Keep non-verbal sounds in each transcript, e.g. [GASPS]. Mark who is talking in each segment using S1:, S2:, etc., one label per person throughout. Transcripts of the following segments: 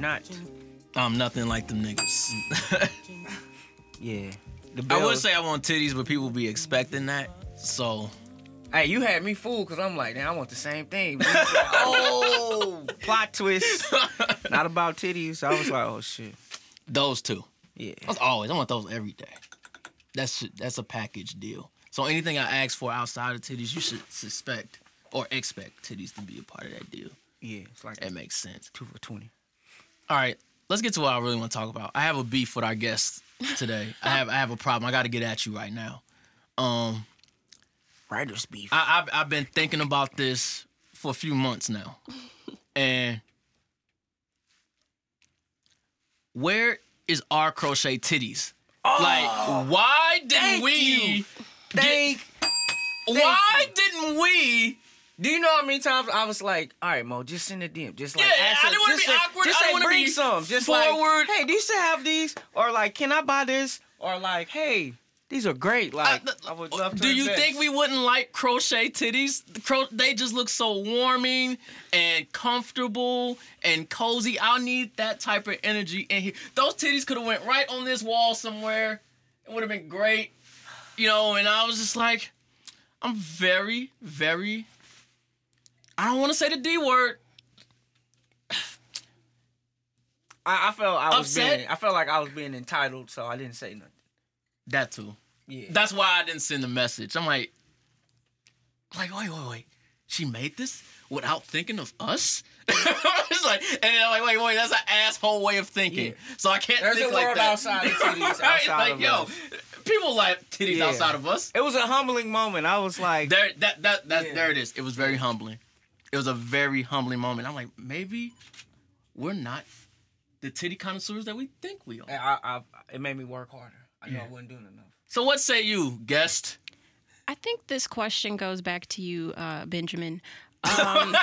S1: not. I'm nothing like them niggas. [LAUGHS]
S2: Yeah. The
S1: I would say I want titties, but people be expecting that. So
S2: Hey, you had me fooled because I'm like, damn, I want the same thing. Said, [LAUGHS] oh, plot twist. [LAUGHS] Not about titties. I was like, oh shit.
S1: those two.
S2: Yeah.
S1: That's always. I want those every day. That's that's a package deal. So anything I ask for outside of titties, you should suspect or expect titties to be a part of that deal.
S2: Yeah. It's like
S1: That makes sense.
S2: two for twenty.
S1: All right, let's get to what I really want to talk about. I have a beef with our guest today. [LAUGHS] I have I have a problem. I got to get at you right now. Um,
S2: Writer's beef.
S1: I, I've I've been thinking about this for a few months now, [LAUGHS] and where is our crochet titties? like, why didn't
S2: thank
S1: we?
S2: you. Thank.
S1: why
S2: you.
S1: didn't we?
S2: Do you know how many times I was like, all right, Mo, just send a DM. Just like,
S1: Yeah,
S2: ask
S1: I didn't wanna
S2: just
S1: be awkward.
S2: Just
S1: I
S2: bring
S1: be
S2: some. Just
S1: forward.
S2: like, hey, do you still have these? Or like, can I buy this? Or like, hey, these are great. Like, I, would love to.
S1: Do you think we wouldn't like crochet titties? The cro- they just look so warming and comfortable and cozy. I need that type of energy in here. Those titties could have went right on this wall somewhere. It would have been great, you know. And I was just like, I'm very, very. I don't want to say the D word.
S2: I, I felt I was
S1: Upset?
S2: being. I felt like I was being entitled, so I didn't say nothing.
S1: That too.
S2: Yeah.
S1: That's why I didn't send the message. I'm like, like, wait, wait, wait. She made this without thinking of us? [LAUGHS] it's like, and I'm like, wait, wait, that's an asshole way of thinking.
S2: Yeah.
S1: So I can't
S2: There's
S1: think
S2: a
S1: like
S2: world
S1: that.
S2: outside of titties, [LAUGHS]
S1: right?
S2: outside
S1: like,
S2: of
S1: yo,
S2: us.
S1: people like titties
S2: Yeah.
S1: outside of us.
S2: It was a humbling moment. I was like,
S1: There, that, that, that,
S2: Yeah.
S1: there it is. It was very humbling. It was a very humbling moment. I'm like, maybe we're not the titty connoisseurs that we think we are.
S2: I, I, it made me work harder. I know
S1: Yeah.
S2: I wasn't doing enough.
S1: So what say you, guest?
S3: I think this question goes back to you, uh, Benjamin. [LAUGHS] Um,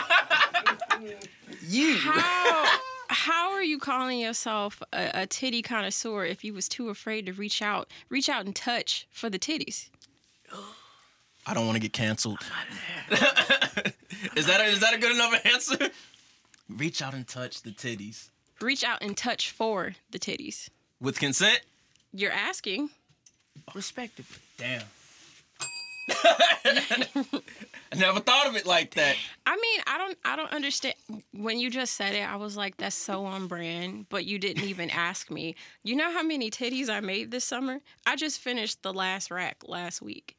S2: You.
S3: how how are you calling yourself a, a titty connoisseur if you was too afraid to reach out, reach out and touch for the titties? [GASPS] [LAUGHS]
S1: I don't want to get canceled. [LAUGHS] is that a, is that a good enough answer? Reach out and touch the titties
S3: Reach out and touch for the titties.
S1: with consent.
S3: You're asking.
S2: Respectively.
S1: Damn. I [LAUGHS] never thought of it like that.
S3: I mean, I don't I don't understand when you just said it, I was like, that's so on brand, but you didn't even [LAUGHS] ask me. You know how many titties I made this summer? I just finished the last rack last week.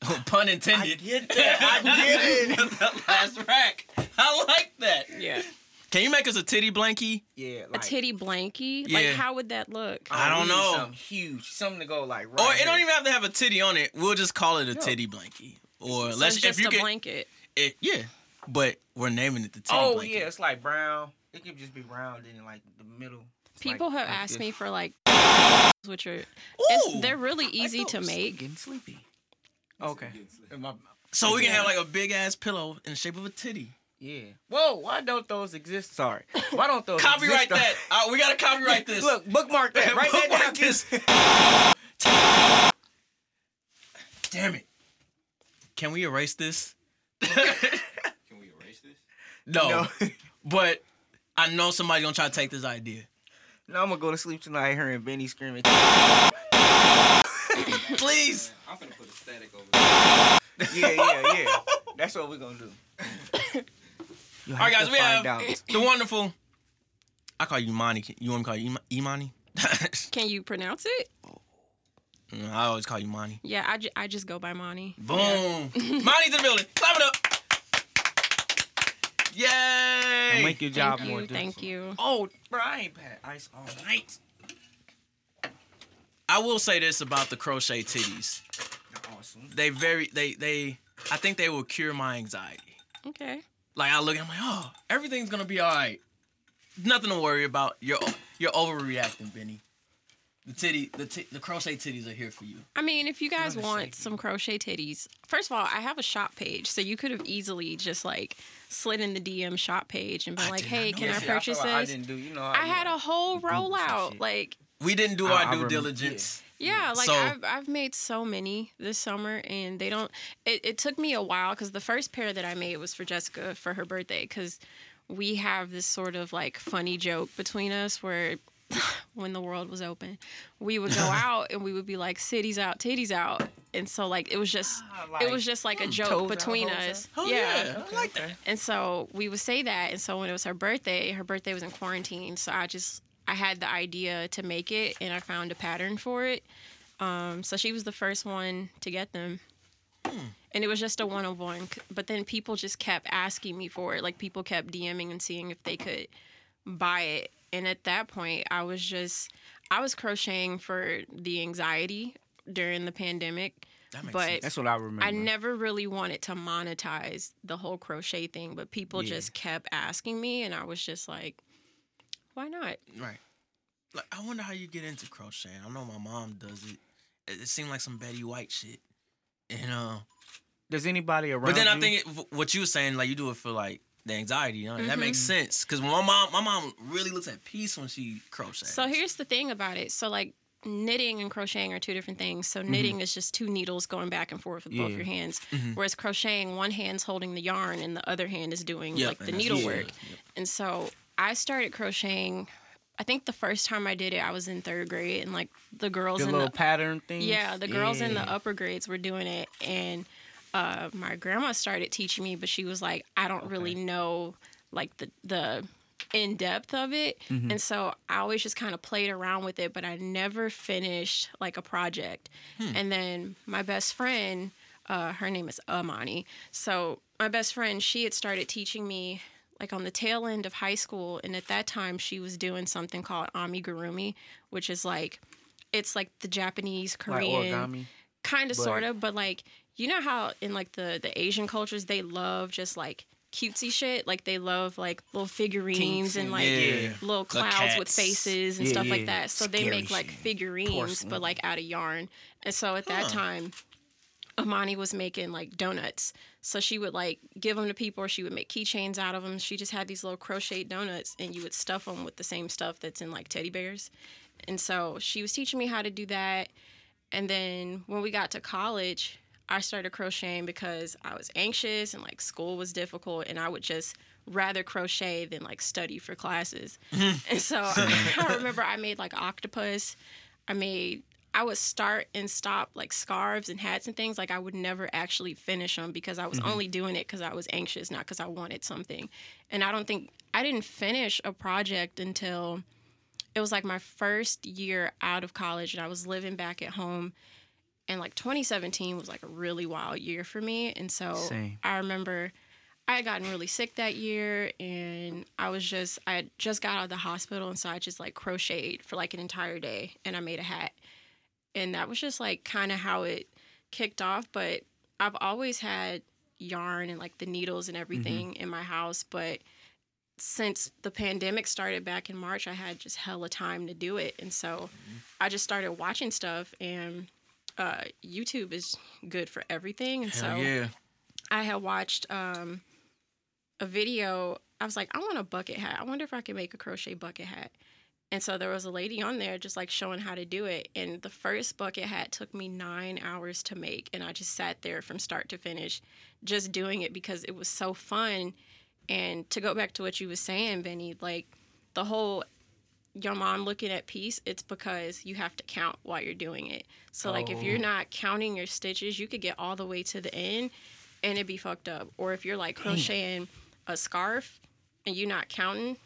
S3: [LAUGHS]
S1: Oh, pun intended.
S2: Get that. I [LAUGHS] get it.
S1: the last rack. I like that.
S3: Yeah.
S1: Can you make us a titty blankie?
S2: Yeah.
S3: A titty blankie?
S1: Yeah.
S3: Like how would that look?
S1: Oh, I don't know.
S2: Something huge. Something to go like right.
S1: Or it
S2: here.
S1: don't even have to have a titty on it. We'll just call it a titty blankie. Or
S3: So
S1: let's
S3: it's just
S1: if you
S3: a
S1: can.
S3: blanket.
S1: It, yeah, but we're naming it the titty
S2: Oh
S1: blanket.
S2: yeah, it's like brown. It could just be round in like the middle. It's
S3: People
S2: like-
S3: have
S2: like
S3: asked
S2: this.
S3: me for like [LAUGHS] which are
S1: Ooh.
S3: it's, they're really easy
S2: thought
S3: to
S2: it was
S3: make.
S2: Getting sleepy. Okay. My-
S1: So we can have like a big ass pillow in the shape of a titty.
S2: yeah. Whoa. Why don't those exist? Sorry. Why don't those
S1: Copyright
S2: exist?
S1: that. Uh, we gotta copyright [LAUGHS] this.
S2: Look, bookmark that. Write that down.
S1: Bookmark this. [LAUGHS] Damn it. Can we erase this? [LAUGHS]
S4: Can we erase this?
S1: No.
S2: No.
S1: But I know somebody's gonna try to take this idea.
S2: No, I'm gonna go to sleep tonight hearing Benny screaming.
S1: Please.
S4: I'm finna put a static over there. [LAUGHS]
S2: yeah, yeah, yeah. [LAUGHS] That's what we're gonna do.
S1: All right, guys, we have the wonderful. I call you Imani. You want me to call you Ima- Imani? [LAUGHS]
S3: Can you pronounce it?
S1: Mm, I always call you Mani.
S3: Yeah, I, ju- I just go by Monty.
S1: Boom. Mani's in the building. Clap it up. Yay.
S2: make your job
S3: Thank
S2: more
S3: you,
S2: difficult.
S3: thank you.
S2: Oh, bro, I ain't had ice all night.
S1: I will say this about the crochet titties.
S2: Awesome.
S1: They very they they I think they will cure my anxiety.
S3: Okay.
S1: Like I look, I'm like, oh, everything's gonna be all right. Nothing to worry about. You're you're overreacting, Benny. The titty, the t- the crochet titties are here for you.
S3: I mean, if you guys want some crochet titties, first of all, I have a shop page, so you could have easily just like slid in the DM shop page and been
S1: I
S3: like, "Hey, can. I purchase
S2: I, feel I
S3: this?"
S2: didn't do, you know.
S3: I had a whole rollout. Like,
S1: We didn't do
S2: I-
S1: our
S2: I
S1: due
S2: remember-
S1: diligence.
S3: Yeah, like
S1: So-
S3: I've I've made so many this summer, and they don't. It, it took me a while because the first pair that I made was for Jessica for her birthday because we have this sort of like funny joke between us where [LAUGHS] when the world was open, we would go [LAUGHS] out and we would be like cities out, titties out, and so like it was just ah, it was just like a
S2: hmm,
S3: joke between us.
S1: Oh yeah, I like that.
S3: And so we would say that. And so when it was her birthday, her birthday was in quarantine. So I just, I had the idea to make it and I found a pattern for it. Um, so she was the first one to get them. And it was just a one of one. But then people just kept asking me for it. Like people kept DMing and seeing if they could buy it. And at that point, I was just, I was crocheting for the anxiety during the pandemic.
S1: That makes
S3: but
S1: sense.
S2: That's what I remember.
S3: I never really wanted to monetize the whole crochet thing, but people
S2: Yeah.
S3: just kept asking me, and I was just like, why not?
S1: Right. Like I wonder how you get into crocheting. I know my mom does it. It, it seemed like some Betty White shit. And uh,
S2: Does anybody around?
S1: but then I think it, what you were saying, like you do it for like the anxiety. You know, that makes
S3: Mm-hmm.
S1: sense. Because my mom, my mom really looks at peace when she crochets.
S3: So here's the thing about it. So, like, knitting and crocheting are two different things. So, knitting is just two needles going back and forth with both your hands, whereas crocheting, one hand's holding the yarn and the other hand is doing
S1: Yep,
S3: like the
S1: and that's-
S3: needlework.
S1: yeah, yep.
S3: And so, I started crocheting. I think the first time I did it, I was in third grade, and like the girls
S2: the
S3: in
S2: little
S3: the
S2: pattern thing.
S3: Yeah, the girls in the upper grades were doing it, and uh, my grandma started teaching me, but she was like, I don't really know like the the in depth of it,
S2: Mm-hmm.
S3: and so I always just kind of played around with it, but I never finished like a project.
S2: Hmm.
S3: And then my best friend, uh, her name is Amani, so my best friend, she had started teaching me. Like on the tail end of high school, and at that time she was doing something called amigurumi, which is like, it's like the Japanese, Korean,
S2: origami.
S3: kind of sort of but like you know how in like the the asian cultures they love just like cutesy shit like they love like little figurines
S2: Kinks
S3: and
S2: and-
S3: like
S1: Yeah.
S3: little clouds with faces and
S2: Yeah,
S3: stuff
S2: yeah.
S3: like that so they make like figurines
S2: Porcelain.
S3: but like out of yarn and so at that
S1: Huh.
S3: time Amani was making like donuts. So she would like give them to people or she would make keychains out of them. She just had these little crocheted donuts and you would stuff them with the same stuff that's in like teddy bears. And so she was teaching me how to do that. And then when we got to college, I started crocheting because I was anxious and like school was difficult and I would just rather crochet than like study for classes. [LAUGHS] and so I remember I made like octopus. I made I would start and stop like scarves and hats and things. Like I would never actually finish them because I was mm-hmm. only doing it because I was anxious, not because I wanted something. And I don't think I didn't finish a project until it was like my first year out of college and I was living back at home. And like 2017 was like a really wild year for me. And so
S2: Same.
S3: I remember I had gotten really sick that year and I was just, I had just got out of the hospital. And so I just like crocheted for like an entire day and I made a hat. And that was just like kind of how it kicked off. But I've always had yarn and like the needles and everything in my house. But since the pandemic started back in March, I had just hella time to do it. And so I just started watching stuff and uh, YouTube is good for everything. And
S1: Hell
S3: so
S1: yeah.
S3: I had watched um, a video. I was like, I want a bucket hat. I wonder if I can make a crochet bucket hat. And so there was a lady on there just like showing how to do it. And the first bucket hat took me nine hours to make. And I just sat there from start to finish just doing it because it was so fun. And to go back to what you was saying, Benny, like the whole your mom looking at piece, it's because you have to count while you're doing it. So like if you're oh. not counting your stitches, you could get all the way to the end and it'd be fucked up. Or if you're like crocheting a scarf and you're not counting,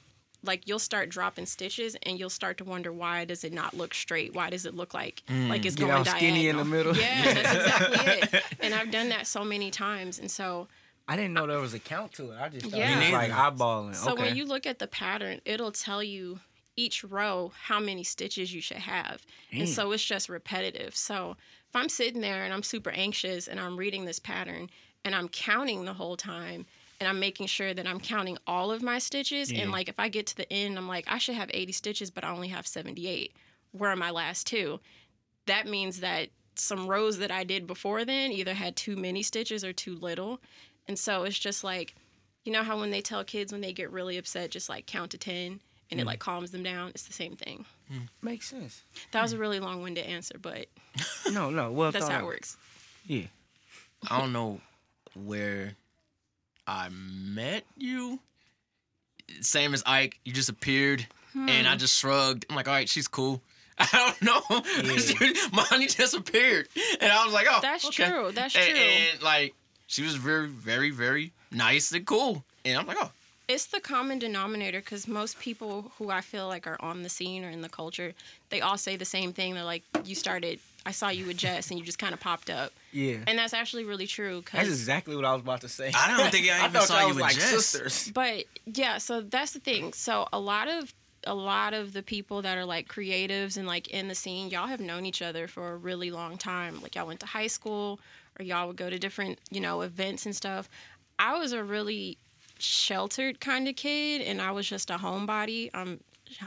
S3: like you'll start dropping stitches and you'll start to wonder why does it not look straight? Why does it look like mm. like it's
S2: Get
S3: going
S2: all skinny in the middle. [LAUGHS]
S3: Yeah, that's exactly it. And I've done that so many times. And so
S2: I didn't know there was a count to it. I just thought
S3: Yeah.
S2: it was like eyeballing.
S3: So
S2: okay.
S3: when you look at the pattern, it'll tell you each row how many stitches you should have. And so it's just repetitive. So if I'm sitting there and I'm super anxious and I'm reading this pattern and I'm counting the whole time and I'm making sure that I'm counting all of my stitches
S2: Yeah.
S3: and like if I get to the end I'm like I should have 80 stitches but I only have 78. Where are my last two? That means that some rows that I did before then either had too many stitches or too little. And so it's just like you know how when they tell kids when they get really upset, just like count to 10 and it mm. like calms them down. It's the same thing. Mm.
S2: Makes sense.
S3: That was a really long-winded answer, but [LAUGHS]
S2: No, no. Well
S3: that's how it works.
S2: Yeah.
S1: I don't know where I met you. Same as Ike, you just appeared, hmm. and I just shrugged. I'm like, all right, she's cool. [LAUGHS] I don't know. [LAUGHS]
S2: Yeah.
S1: Money just appeared, and I was like, oh,
S3: That's
S1: okay.
S3: true. That's
S1: and,
S3: true.
S1: And like, she was very, very, very nice and cool, and I'm like, oh,
S3: It's the common denominator because most people who I feel like are on the scene or in the culture, they all say the same thing. They're like, you started, I saw you with Jess, and you just kind of popped up.
S2: Yeah.
S3: And that's actually really true. Cause, That's
S2: exactly what I was about to say.
S1: I don't think [LAUGHS] I even
S2: thought
S1: saw
S2: y'all
S1: you with
S2: like
S1: Jess.
S2: sisters.
S3: but yeah, so that's the thing. So a lot of a lot of the people that are like creatives and like in the scene, y'all have known each other for a really long time. Like y'all went to high school or y'all would go to different, you know, events and stuff. I was a really sheltered kind of kid and I was just a homebody. I'm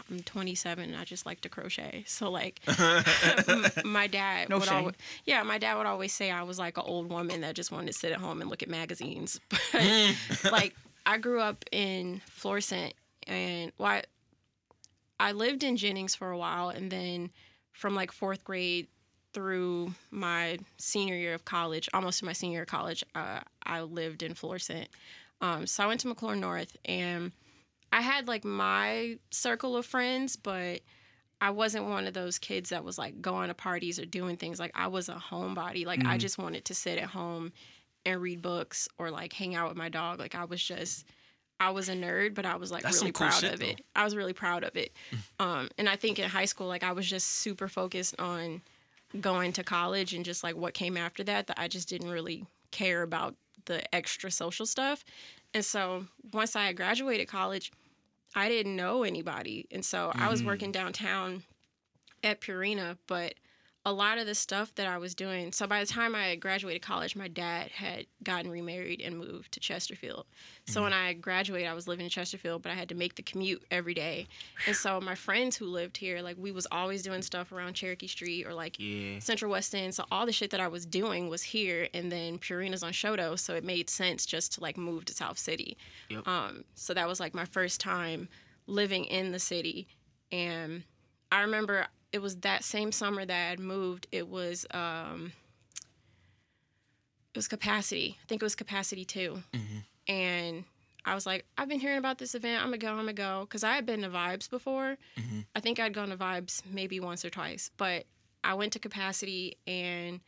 S3: I'm 27 and I just like to crochet. So like [LAUGHS] my dad
S2: No
S3: would
S2: shame.
S3: always yeah, my dad would always say I was like an old woman that just wanted to sit at home and look at magazines. [LAUGHS] But like I grew up in Florissant and well, I, I lived in Jennings for a while and then from like fourth grade through my senior year of college, almost to my senior year of college, uh, I lived in Florissant. Um, so I went to McClure North and I had like my circle of friends, but I wasn't one of those kids that was like going to parties or doing things. Like I was a homebody. Like I just wanted to sit at home and read books or like hang out with my dog. Like I was just I was a nerd, but I was like
S1: That's
S3: really
S1: cool
S3: proud
S1: shit,
S3: of it. I was really proud of it. um, and I think in high school, like I was just super focused on going to college and just like what came after that. That I just didn't really care about the extra social stuff. And so once I had graduated college, I didn't know anybody. And so I was mm-hmm. working downtown at Purina, but a lot of the stuff that I was doing. So by the time I graduated college, my dad had gotten remarried and moved to Chesterfield. So when I graduated, I was living in Chesterfield, but I had to make the commute every day. And so my friends who lived here, like we was always doing stuff around Cherokee Street or like
S2: Yeah.
S3: Central West End. So all the shit that I was doing was here, and then Purina's on Chouteau, so it made sense just to like move to South City.
S2: Yep.
S3: Um, so that was like my first time living in the city, and I remember it was that same summer that I had moved. It was um, it was Capacity. I think it was Capacity 2 and I was like, I've been hearing about this event. I'm gonna go. I'm gonna go because I had been to Vibes before. I think I'd gone to Vibes maybe once or twice, but I went to Capacity and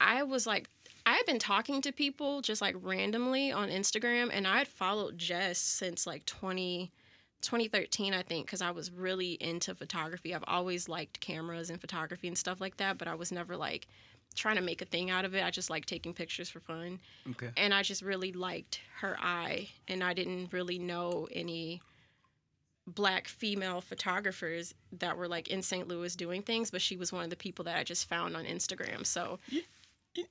S3: I was like, I had been talking to people just like randomly on Instagram, and I had followed Jess since like 20, 2013, I think, because I was really into photography. I've always liked cameras and photography and stuff like that, but I was never like trying to make a thing out of it. I just like taking pictures for fun
S2: Okay.
S3: and I just really liked her eye, and I didn't really know any black female photographers that were like in St. Louis doing things, but she was one of the people that I just found on Instagram. So
S1: You,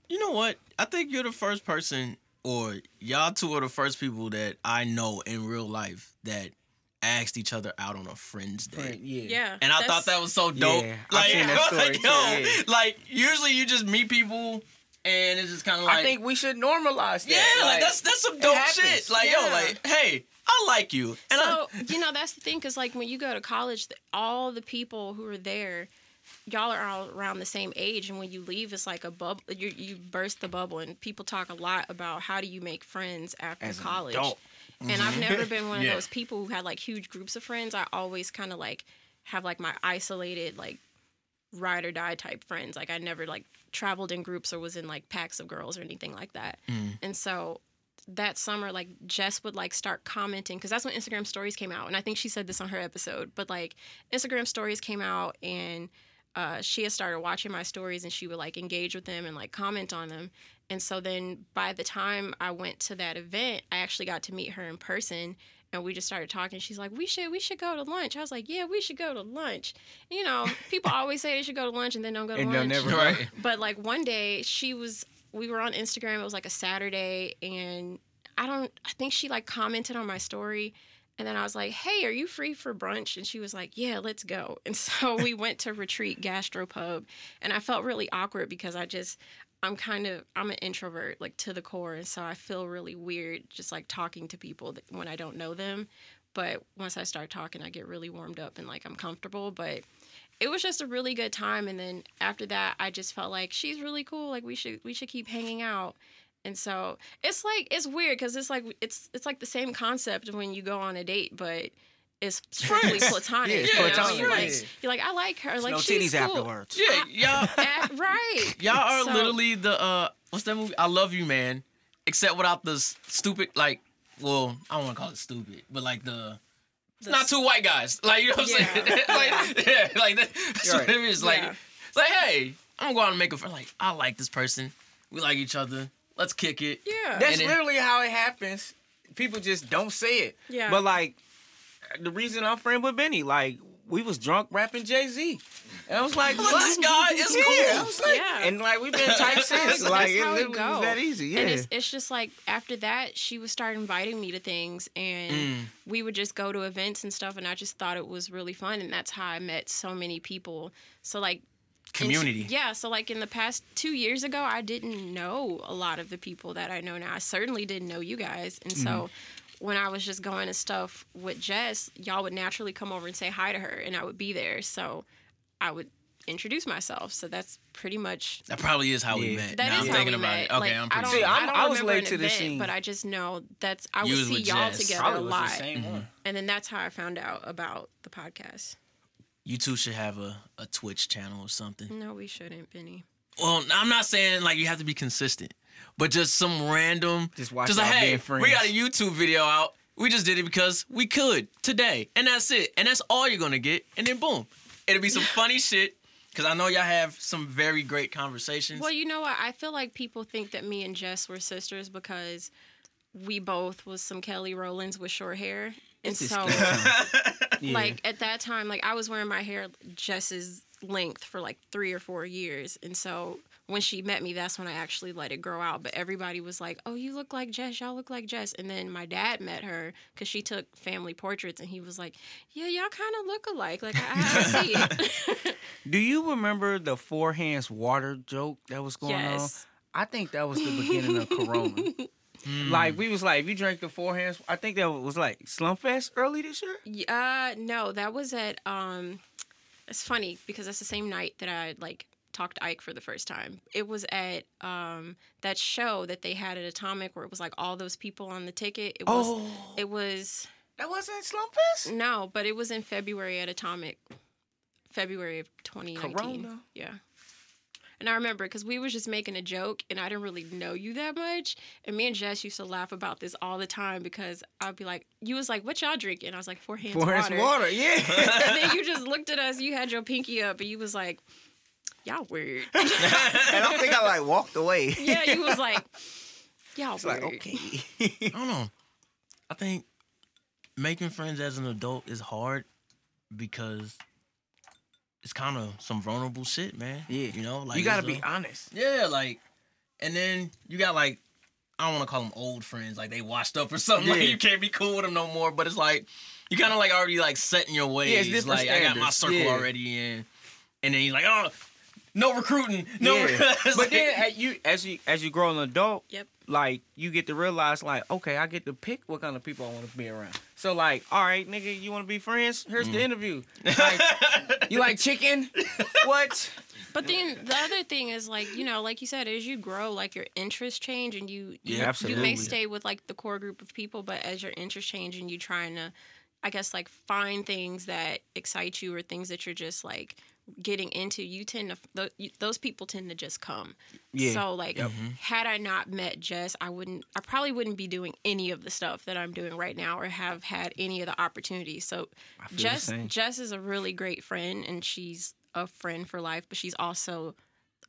S1: you know what? I think you're the first person, or y'all two are the first people that I know in real life that asked each other out on a friend's day.
S2: Friend, yeah.
S3: yeah,
S1: And I
S3: that's-
S1: thought that was so dope.
S2: Yeah, I've
S1: like,
S2: seen that [LAUGHS] story
S1: like,
S2: too,
S1: yo,
S2: yeah.
S1: like usually you just meet people and it's just kind of like,
S2: I think we should normalize that.
S1: yeah, like, that's that's some dope shit. Like, yo, like, hey, I like you, and I,
S3: so you know that's the thing because like when you go to college, all the people who are there, y'all are all around the same age, and when you leave, it's like a bubble. You you burst the bubble, and people talk a lot about how do you make friends after
S2: As an
S3: college. And I've never been one of [LAUGHS]
S1: Yeah.
S3: those people who had like huge groups of friends. I always kind of like have like my isolated like ride or die type friends. Like I never like traveled in groups or was in like packs of girls or anything like that. And so that summer, like Jess would like start commenting because that's when Instagram stories came out. And I think she said this on her episode, but like Instagram stories came out and uh, she had started watching my stories and she would like engage with them and like comment on them. And so then by the time I went to that event, I actually got to meet her in person and we just started talking. She's like, "We should we should go to lunch." I was like, "Yeah, we should go to lunch." You know, people [LAUGHS] always say they should go to lunch and then don't go to
S2: And
S3: lunch.
S2: never
S1: right.
S3: But like one day she was we were on Instagram, it was like a Saturday and I don't I think she like commented on my story and then I was like, "Hey, are you free for brunch?" And she was like, "Yeah, let's go." And so we went to [LAUGHS] Retreat Gastropub and I felt really awkward because I just I'm kind of I'm an introvert like to the core and so I feel really weird just like talking to people when I don't know them. but once I start talking, I get really warmed up and like I'm comfortable. But it was just a really good time. And then after that, I just felt like she's really cool. Like we should we should keep hanging out. And so it's like it's weird because it's like it's it's like the same concept when you go on a date, but it's [LAUGHS] strictly platonic.
S2: Yeah, it's
S3: you know?
S2: platonic,
S3: You're like, you're like, I like her. Like
S2: no
S3: she's
S2: titties
S3: cool.
S2: afterwards.
S1: Yeah, [LAUGHS] y'all [LAUGHS]
S3: Eh,
S1: y'all are
S3: So-
S1: literally the uh what's that movie? I love you, man. Except without the stupid like well, I don't want to call it stupid, but like the it's not two white guys. Like you know what I'm
S3: Yeah.
S1: saying? like yeah, like that, that's
S2: You're
S1: what it is. Like
S3: Yeah.
S1: it's like hey, I'm gonna go out and make a friend. Like I like this person. We like each other. Let's kick it.
S3: Yeah.
S2: That's
S1: then-
S2: literally how it happens. People just don't say it.
S3: Yeah.
S2: But like, the reason I'm friend with Benny, like, we was drunk rapping Jay Z, and I was like,
S1: Look,
S2: what?
S1: this guy is
S2: yeah,
S1: cool.
S2: I was like,
S3: Yeah.
S2: and like we've been tight since.
S3: That's
S2: like it
S3: how it
S2: literally was that easy. Yeah.
S3: And it's, it's just like after that, she would start inviting me to things, and
S1: Mm.
S3: we would just go to events and stuff. And I just thought it was really fun, and that's how I met so many people. So like in-
S1: Community.
S3: yeah. So like in the past two years ago, I didn't know a lot of the people that I know now. I certainly didn't know you guys, and so.
S1: Mm-hmm.
S3: When I was just going to stuff with Jess, y'all would naturally come over and say hi to her, and I would be there. So I would introduce myself. So that's pretty much
S1: That probably is how we met.
S3: that
S1: now
S3: is
S1: I'm
S3: how
S1: thinking
S3: we
S1: about
S3: met.
S1: it. Okay,
S3: like,
S1: I'm
S3: I
S1: pretty
S3: don't,
S2: See,
S1: sure.
S2: I'm-
S3: I don't
S2: I was
S3: remember
S2: late
S3: an
S2: to the
S3: event,
S2: scene.
S3: but I just know that's I
S1: You
S3: would see y'all
S1: Jess.
S3: together
S2: Probably
S3: a
S2: was
S3: lot,
S2: the same one. Mm-hmm.
S3: and then that's how I found out about the podcast.
S1: You two should have a, a Twitch channel or something.
S3: No, we shouldn't, Benny.
S1: Well, I'm not saying like you have to be consistent, but just some random.
S2: Just watch
S1: Just
S2: y'all
S1: like, hey,
S2: being friends.
S1: we got a YouTube video out. We just did it because we could today, and that's it. And that's all you're gonna get. And then boom, it'll be some [LAUGHS] funny shit. Cause I know y'all have some very great conversations.
S3: Well, you know what? I feel like people think that me and Jess were sisters because we both was some Kelly Rowlands with short hair, and
S2: It's just
S3: so [LAUGHS]
S2: Yeah.
S3: like at that time, like I was wearing my hair Jess's length for like three or four years, and so when she met me, that's when I actually let it grow out. But everybody was like, "Oh, you look like Jess. Y'all look like Jess." And then my dad met her because she took family portraits, and he was like, "Yeah, y'all kind of look alike. Like I, I see it." [LAUGHS]
S2: Do you remember the four hands water joke that was going
S3: yes.
S2: on? I think that was the beginning of Corona. [LAUGHS] Like we was like, if you drank the four hands, I think that was like Slumfest early this year.
S3: Uh, no, that was at um. It's funny because that's the same night that I like talked to Ike for the first time. It was at um that show that they had at Atomic where it was like all those people on the ticket. It was
S2: Oh,
S3: it was
S2: that wasn't Slumfest.
S3: no, but it was in February at Atomic. February of 2019.
S2: Corona.
S3: Yeah. And I remember because we was just making a joke, and I didn't really know you that much. And me and Jess used to laugh about this all the time because I'd be like, "You was like, what y'all drinking?" I was like, four hands
S2: Four hands
S3: water."
S2: water, yeah. [LAUGHS]
S3: and then you just looked at us. You had your pinky up, and you was like, "Y'all weird." [LAUGHS]
S2: and I think I like walked away. [LAUGHS]
S3: yeah, you was like, [LAUGHS] "Y'all
S2: It's
S3: weird."
S2: like okay.
S1: I don't know. I think making friends as an adult is hard because it's kind of some vulnerable shit, man.
S2: Yeah.
S1: you know, like
S2: you gotta be
S1: uh,
S2: honest.
S1: Yeah, like, and then you got like, I don't want to call them old friends, like they washed up or something. Like you can't be cool with them no more. But it's like you kind of like already like setting your ways.
S2: Yeah, it's different
S1: like I got my circle
S2: Yeah.
S1: already in, and then you're like, oh, no recruiting, no.
S2: Yeah. [LAUGHS]
S1: It's
S2: but
S1: like-
S2: then as you as you as you grow an adult,
S3: Yep.
S2: like you get to realize like, okay, I get to pick what kind of people I want to be around. So like, all right, nigga, you want to be friends? Here's
S1: Mm.
S2: the interview. [LAUGHS] Like, you like chicken? [LAUGHS] what?
S3: But then the other thing is like you know, like you said, as you grow, like your interests change, and you
S1: Yeah,
S3: you, you may stay with like the core group of people, but as your interests change and you trying to, I guess like find things that excite you or things that you're just like getting into, you tend to those people tend to just come.
S2: Yeah.
S3: So like,
S1: Mm-hmm.
S3: had I not met Jess, I wouldn't. I probably wouldn't be doing any of the stuff that I'm doing right now, or have had any of the opportunities. So,
S2: I feel the
S3: Jess. Jess is a really great friend, and she's a friend for life. But she's also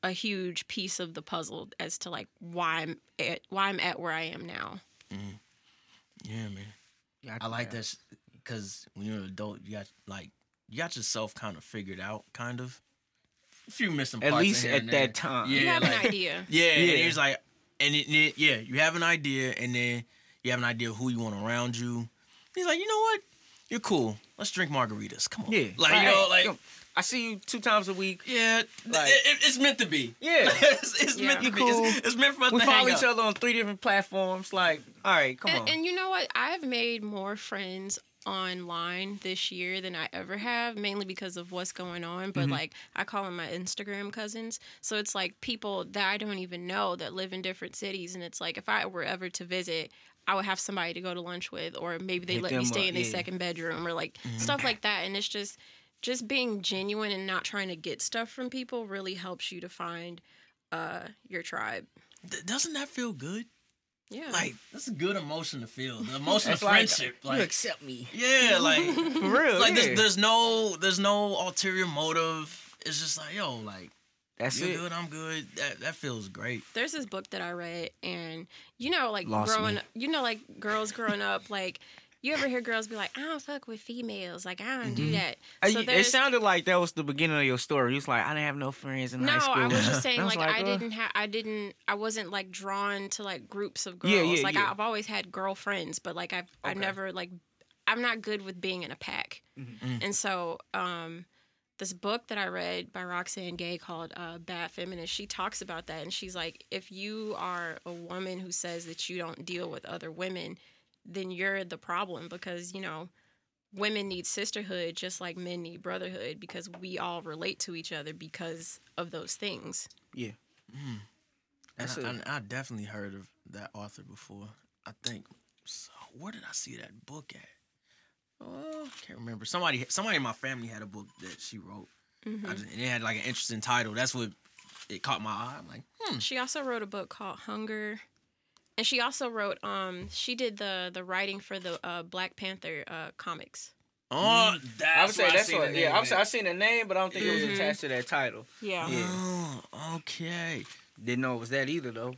S3: a huge piece of the puzzle as to like why I'm at, why I'm at where I am now.
S1: yeah, man.
S2: Yeah,
S1: I like that because when you're an adult, you got like you got yourself kind of figured out, kind of. A few missing
S2: At
S1: parts in
S2: least at that time.
S1: Yeah,
S3: you have
S1: like-
S3: an idea.
S1: Yeah, and
S2: Yeah.
S1: it's like, and it, it- yeah, you have an idea, and then you have an idea of who you want around you. He's like, you know what? You're cool. Let's drink margaritas. Come on.
S2: Yeah.
S1: Like you know, like
S2: yo, I see you two times a week.
S1: yeah,
S2: Like-
S1: it, it- it's meant to be.
S2: Yeah. [LAUGHS]
S1: it's, it's
S3: Yeah.
S1: meant to be.
S2: cool.
S1: It's, it's meant for us
S2: We
S1: to
S2: follow
S1: hang
S2: each
S1: out.
S2: other on three different platforms. Like, all right, come on.
S3: And, and you know what? I've made more friends online this year than I ever have, mainly because of what's going on. But
S2: Mhm.
S3: like, I call them my Instagram cousins. So it's like people that I don't even know that live in different cities. And it's like, if I were ever to visit, I would have somebody to go to lunch with, or maybe they
S2: Hit
S3: let me stay
S2: up,
S3: in their
S2: yeah.
S3: second bedroom, or like stuff like that. And it's just, just being genuine and not trying to get stuff from people really helps you to find uh, your tribe.
S1: Th- doesn't that feel good?
S3: Yeah.
S1: Like that's a good emotion to feel. The emotion of
S2: It's like,
S1: friendship.
S2: you accept me
S1: yeah, [LAUGHS] like
S2: for real.
S1: like
S2: yeah.
S1: there's, there's no there's no ulterior motive. It's just like yo, like
S2: That's
S1: you're
S2: it.
S1: good, I'm good. That that feels great.
S3: there's this book that I read, and you know, like
S2: Lost
S3: growing,
S2: me.
S3: you know, like girls growing up, like you ever hear girls be like, "I don't fuck with females," like I don't do that. So
S2: you- it sounded like that was the beginning of your story. You was like, I didn't have no friends in
S3: no,
S2: high school.
S3: No, I was just saying, [LAUGHS]
S2: I was
S3: like, I didn't have, I didn't, I wasn't like drawn to like groups of girls.
S2: Yeah, yeah,
S3: like
S2: yeah.
S3: I've always had girlfriends, but like I've, I've never like, I'm not good with being in a pack,
S2: Mhm.
S3: and so um. This book that I read by Roxane Gay called uh, Bad Feminist, she talks about that. And she's like, if you are a woman who says that you don't deal with other women, then you're the problem because, you know, women need sisterhood just like men need brotherhood because we all relate to each other because of those things.
S2: Yeah.
S1: And
S2: That's
S1: I,
S2: it.
S1: and I definitely heard of that author before. I think. So where did I see that book at? Oh, I can't remember. Somebody somebody in my family had a book that she wrote.
S3: Mm-hmm.
S1: I just, and it had like an interesting title. That's what it caught my eye. I'm like, hmm.
S3: She also wrote a book called Hunger. And she also wrote um she did the the writing for the uh, Black Panther uh, comics.
S1: Oh, that's
S2: I would say that's what. Yeah, I
S1: at.
S2: was, I seen the name, but I don't think it was
S3: Mhm.
S2: attached to that title.
S3: Yeah.
S2: Yeah.
S1: Oh, okay.
S2: Didn't know it was that either though.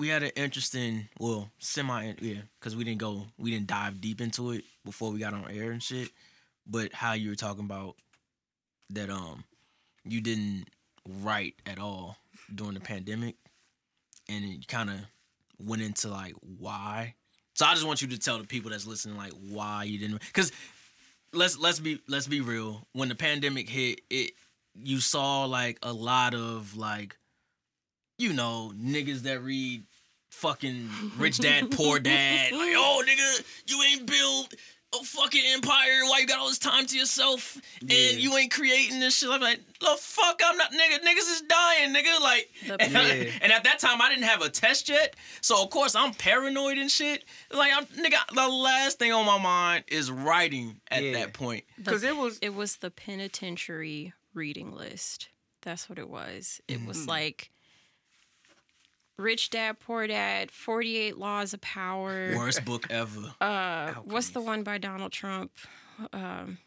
S1: We had an interesting, well, semi, yeah, because we didn't go, we didn't dive deep into it before we got on air and shit. But how you were talking about that, um, you didn't write at all during the pandemic, and it kind of went into like why. So I just want you to tell the people that's listening like why you didn't, because let's let's be let's be real. When the pandemic hit, it you saw like a lot of like you know, niggas that read fucking Rich Dad Poor Dad. Like, [LAUGHS] oh, nigga, you ain't built a fucking empire. Why you got all this time to yourself and
S2: Yeah.
S1: you ain't creating this shit? I'm like, the fuck, I'm not, nigga. Niggas is dying, nigga. Like,
S3: The- [LAUGHS]
S1: and, I-
S2: Yeah.
S1: and at that time, I didn't have a test yet, so of course I'm paranoid and shit. Like, I'm nigga. The last thing on my mind is writing at
S2: Yeah.
S1: that point.
S2: Because it was.
S3: it was the penitentiary reading list. That's what it was. It was
S2: Mm-hmm.
S3: like Rich Dad, Poor Dad, 48 Laws of Power.
S1: Worst book ever. [LAUGHS]
S3: Uh, what's the one by Donald Trump? Um,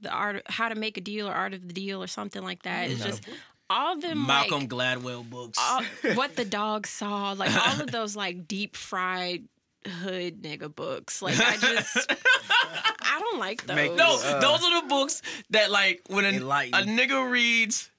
S3: the art, how to make a deal or art of the deal or something like that. It's just all them
S1: Malcolm
S3: like
S1: Gladwell books.
S3: all, [LAUGHS] what the dog saw, like all of [LAUGHS] those like deep fried hood nigga books. Like I just, I don't like those.
S2: Make-
S1: No,
S2: Uh,
S1: those are the books that like when a, a nigga reads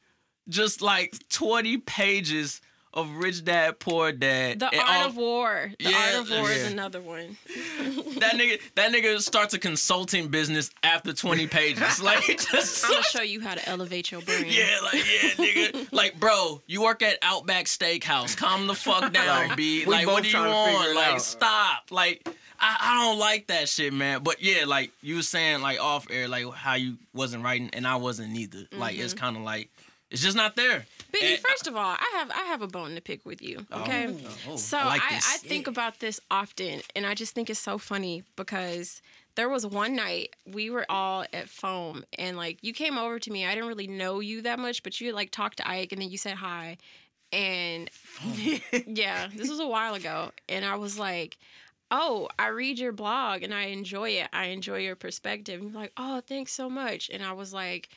S1: just like 20 pages of Rich Dad Poor Dad.
S3: The Art
S1: all-
S3: of War. The
S1: Yeah,
S3: Art of War is another one. [LAUGHS]
S1: that nigga that nigga starts a consulting business after 20 pages. [LAUGHS] Like just
S3: I'm gonna [LAUGHS] show you how to elevate your brain.
S1: Yeah, like yeah, nigga. Like, bro, you work at Outback Steakhouse. Calm the fuck down,
S2: Like,
S1: B. Like, what do you want? Like,
S2: out.
S1: stop. Like, I, I don't like that shit, man. But yeah, like you was saying, like off air, like how you wasn't writing and I wasn't either. Like, it's
S3: Mm-hmm.
S1: kind of like it's just not there.
S3: Biggie,
S1: And-
S3: first of all, I have I have a bone to pick with you. Oh, okay.
S1: Oh, oh,
S3: So
S1: I
S3: I,
S1: like
S3: I,
S1: this.
S3: think about this often, and I just think it's so funny because there was one night we were all at Foam, and like you came over to me. I didn't really know you that much, but you like talked to Ike, and then you said hi, and [LAUGHS] yeah, this was a while ago, and I was like. Oh, I read your blog and I enjoy it. I enjoy your perspective. And you're like, oh, thanks so much. And I was like,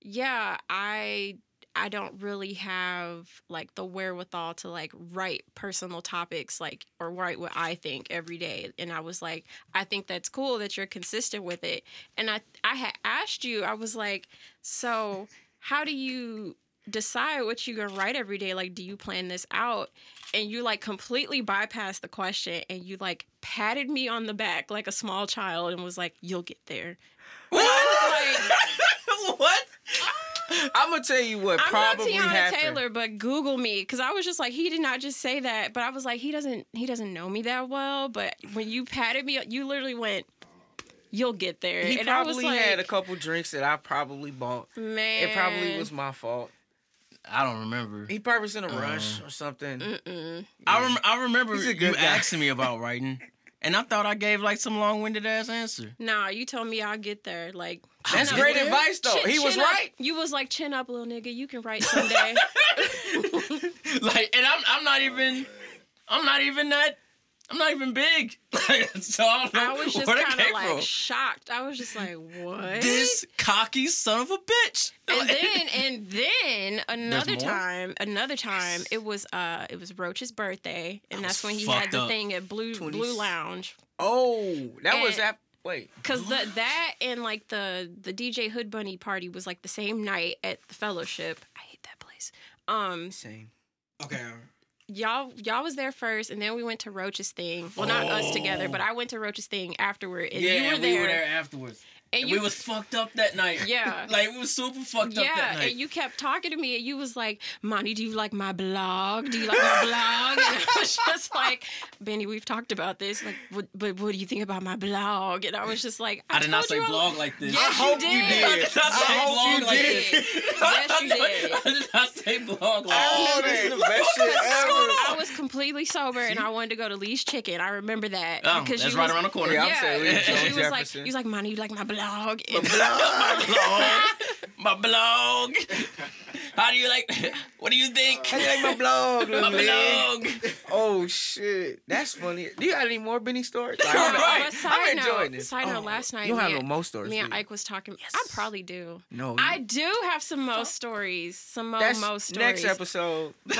S3: yeah, I I don't really have like the wherewithal to like write personal topics like or write what I think every day. And I was like, I think that's cool that you're consistent with it. And I I had asked you, I was like, so how do you decide what you're gonna write every day? Like, do you plan this out? And you like completely bypassed the question and you like patted me on the back like a small child and was like, You'll get there. Like, [LAUGHS]
S1: what?
S2: Ah, [LAUGHS] I'm gonna tell you what probably happened.
S3: I'm
S2: probably
S3: not Teyana
S2: happened.
S3: Taylor, but Google me because I was just like, he did not just say that, but I was like, he doesn't, he doesn't know me that well. But when you patted me, you literally went, you'll get there.
S2: He
S3: and I was
S2: probably
S3: like,
S2: had a couple drinks that I probably bought.
S3: man,
S2: It probably was my fault.
S1: I don't remember.
S2: He probably was in a rush
S1: Uh,
S2: or something.
S3: Mm-mm.
S1: I rem- I remember you
S2: guy.
S1: asking me about writing, and I thought I gave like some long-winded ass answer.
S3: Nah, you told me I'll get there. Like
S2: That's great advice, though.
S3: chin-
S2: he was
S3: up-
S2: right.
S3: You was like, chin up, little nigga. You can write someday. [LAUGHS]
S1: like, and I'm I'm not even I'm not even that I'm not even big. [LAUGHS] so I don't know
S3: I was just kind of like
S1: from.
S3: shocked. I was just like, what?
S1: This cocky son of a bitch.
S3: and then [LAUGHS] and then another time, another time, it was uh it was Roach's birthday, and
S1: I
S3: that's when he had the
S1: up.
S3: thing at Blue
S2: 20s.
S3: Blue Lounge.
S2: Oh, that was
S3: And-
S2: that. Wait,
S3: Cause the that and like the the DJ Hood Bunny party was like the same night at the Fellowship. I hate that place. Um,
S2: same.
S1: okay.
S3: y'all y'all was there first, and then we went to Roach's thing. Well, not us together,
S1: Oh.
S3: but I went to Roach's thing afterward, and
S1: yeah,
S3: you were
S1: and
S3: there.
S1: we were there afterwards.
S3: And
S1: And
S3: you
S1: we was fucked up that night.
S3: Yeah. [LAUGHS]
S1: like we was super fucked up that
S3: yeah,
S1: night.
S3: and you kept talking to me, and you was like, "Monty, do you like my blog? Do you like my blog?" And I was [LAUGHS] just like, "Benny, we've talked about this. Like, what, but what do you think about my blog?" And I was just like, "I,
S1: I did not
S3: told
S1: say
S3: you I-
S1: blog like this.
S3: Yes,
S2: I
S3: you
S2: hope you
S3: did.
S2: did.
S1: I did not
S2: I
S1: say
S2: hope
S1: blog
S2: you
S1: like
S2: did.
S1: this. [LAUGHS]
S3: Yes, you did.
S1: I did not say blog like
S2: Oh,
S1: this.
S2: this is the best shit ever.
S3: I was completely sober and I wanted to go to Lee's Chicken. I remember that
S1: Oh,
S3: because
S1: that's
S3: you
S1: right
S3: was,
S1: around the corner.
S2: Yeah, I'm
S3: Yeah,
S2: saying Lee
S3: and she was like,
S2: Jefferson.
S3: he was like, "Monty, you like my blog?" And-
S1: my [LAUGHS] blog. [LAUGHS] My blog. How do you like? [LAUGHS] What do you think?
S2: How do you like my blog,
S1: My
S2: little leg?
S1: blog.
S2: Oh shit, that's funny. Do you got any more Benny stories? Like,
S1: Right.
S2: I'm,
S3: But
S2: I'm
S3: side
S2: enjoying
S3: note,
S2: this.
S3: side
S2: Oh,
S3: note, last night
S2: You don't have no
S3: and-
S2: more stories.
S3: me and? Ike was talking. I probably do.
S2: No,
S3: I do have some mo stories. Some mo
S2: that's
S3: mo stories.
S2: next episode.
S3: But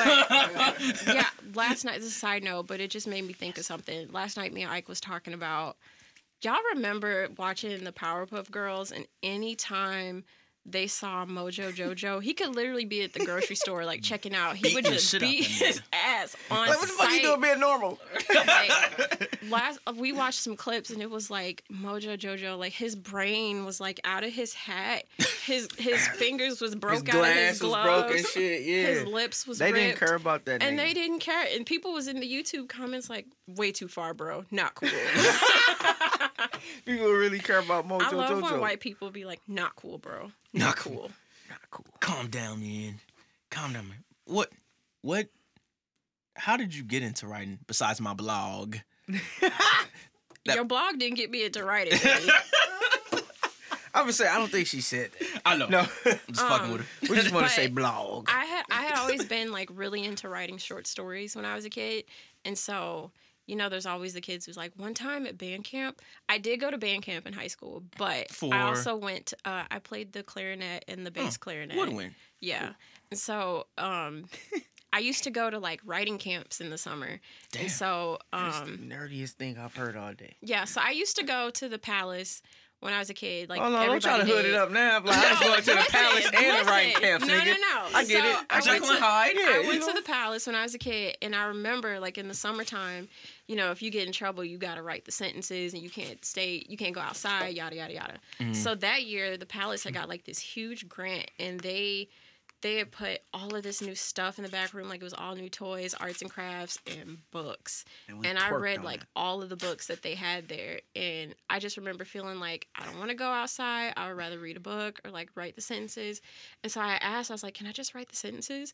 S3: yeah, last night. This is a side note, but it just made me think of something. Last night, me and Ike was talking about. Y'all remember watching the Powerpuff Girls, and anytime they saw Mojo Jojo, he could literally be at the grocery store like checking out. He would just beat his ass on
S2: Like, what the fuck are
S3: you
S2: doing being normal?
S3: Like, [LAUGHS] last we watched some clips and it was like Mojo Jojo, like his brain was like out of his hat. His his [LAUGHS] fingers was
S2: His
S3: broke out of his
S2: glass was
S3: gloves.
S2: broken. Shit, yeah.
S3: His lips was
S2: they
S3: ripped.
S2: didn't care about that.
S3: And
S2: nigga.
S3: they didn't care. And people was in the YouTube comments like, way too far, bro. Not cool. [LAUGHS]
S2: People really care about Mojo
S3: I love
S2: Jojo.
S3: when white people be like, not cool, bro. Not cool.
S2: Not cool.
S1: Calm down, man. Calm down, man. What? What? How did you get into writing besides my blog? [LAUGHS] That-
S3: Your blog didn't get me into writing. baby.
S2: I would say I don't think she said that.
S1: I know.
S2: No, [LAUGHS]
S1: I'm just fucking
S3: Um,
S1: with her.
S2: we just want to say blog.
S3: I had I had always been like really into writing short stories when I was a kid, and so you know, there's always the kids who's like, one time at band camp, I did go to band camp in high school, but
S1: For-
S3: I also went. Uh, I played the clarinet and the bass clarinet.
S1: Woodwind.
S3: Yeah, and so um, [LAUGHS] I used to go to like writing camps in the summer,
S1: Damn.
S3: and so
S2: That's
S3: um,
S2: the nerdiest thing I've heard all day.
S3: yeah, so I used to go to the palace when I was a kid. Like,
S2: oh no, don't try to hood it up now. I'm I was
S3: No,
S2: going to the palace and the writing
S3: listen.
S2: camps,
S3: No,
S2: nigga.
S3: no, no.
S2: I get
S3: So,
S2: it.
S3: I
S2: I
S3: went to-.
S2: Yeah,
S3: I went
S2: know.
S3: to the palace when I was a kid, and I remember, like in the summertime, you know, if you get in trouble, you got to write the sentences, and you can't stay, you can't go outside, yada yada yada.
S2: Mm-hmm.
S3: So that year, the palace had got like this huge grant, and they they had put all of this new stuff in the back room, like it was all new toys, arts and crafts, and books.
S2: And
S3: And I read like
S2: it.
S3: all of the books that they had there, and I just remember feeling like I don't want to go outside. I would rather read a book or like write the sentences. And so I asked, I was like, "Can I just write the sentences?"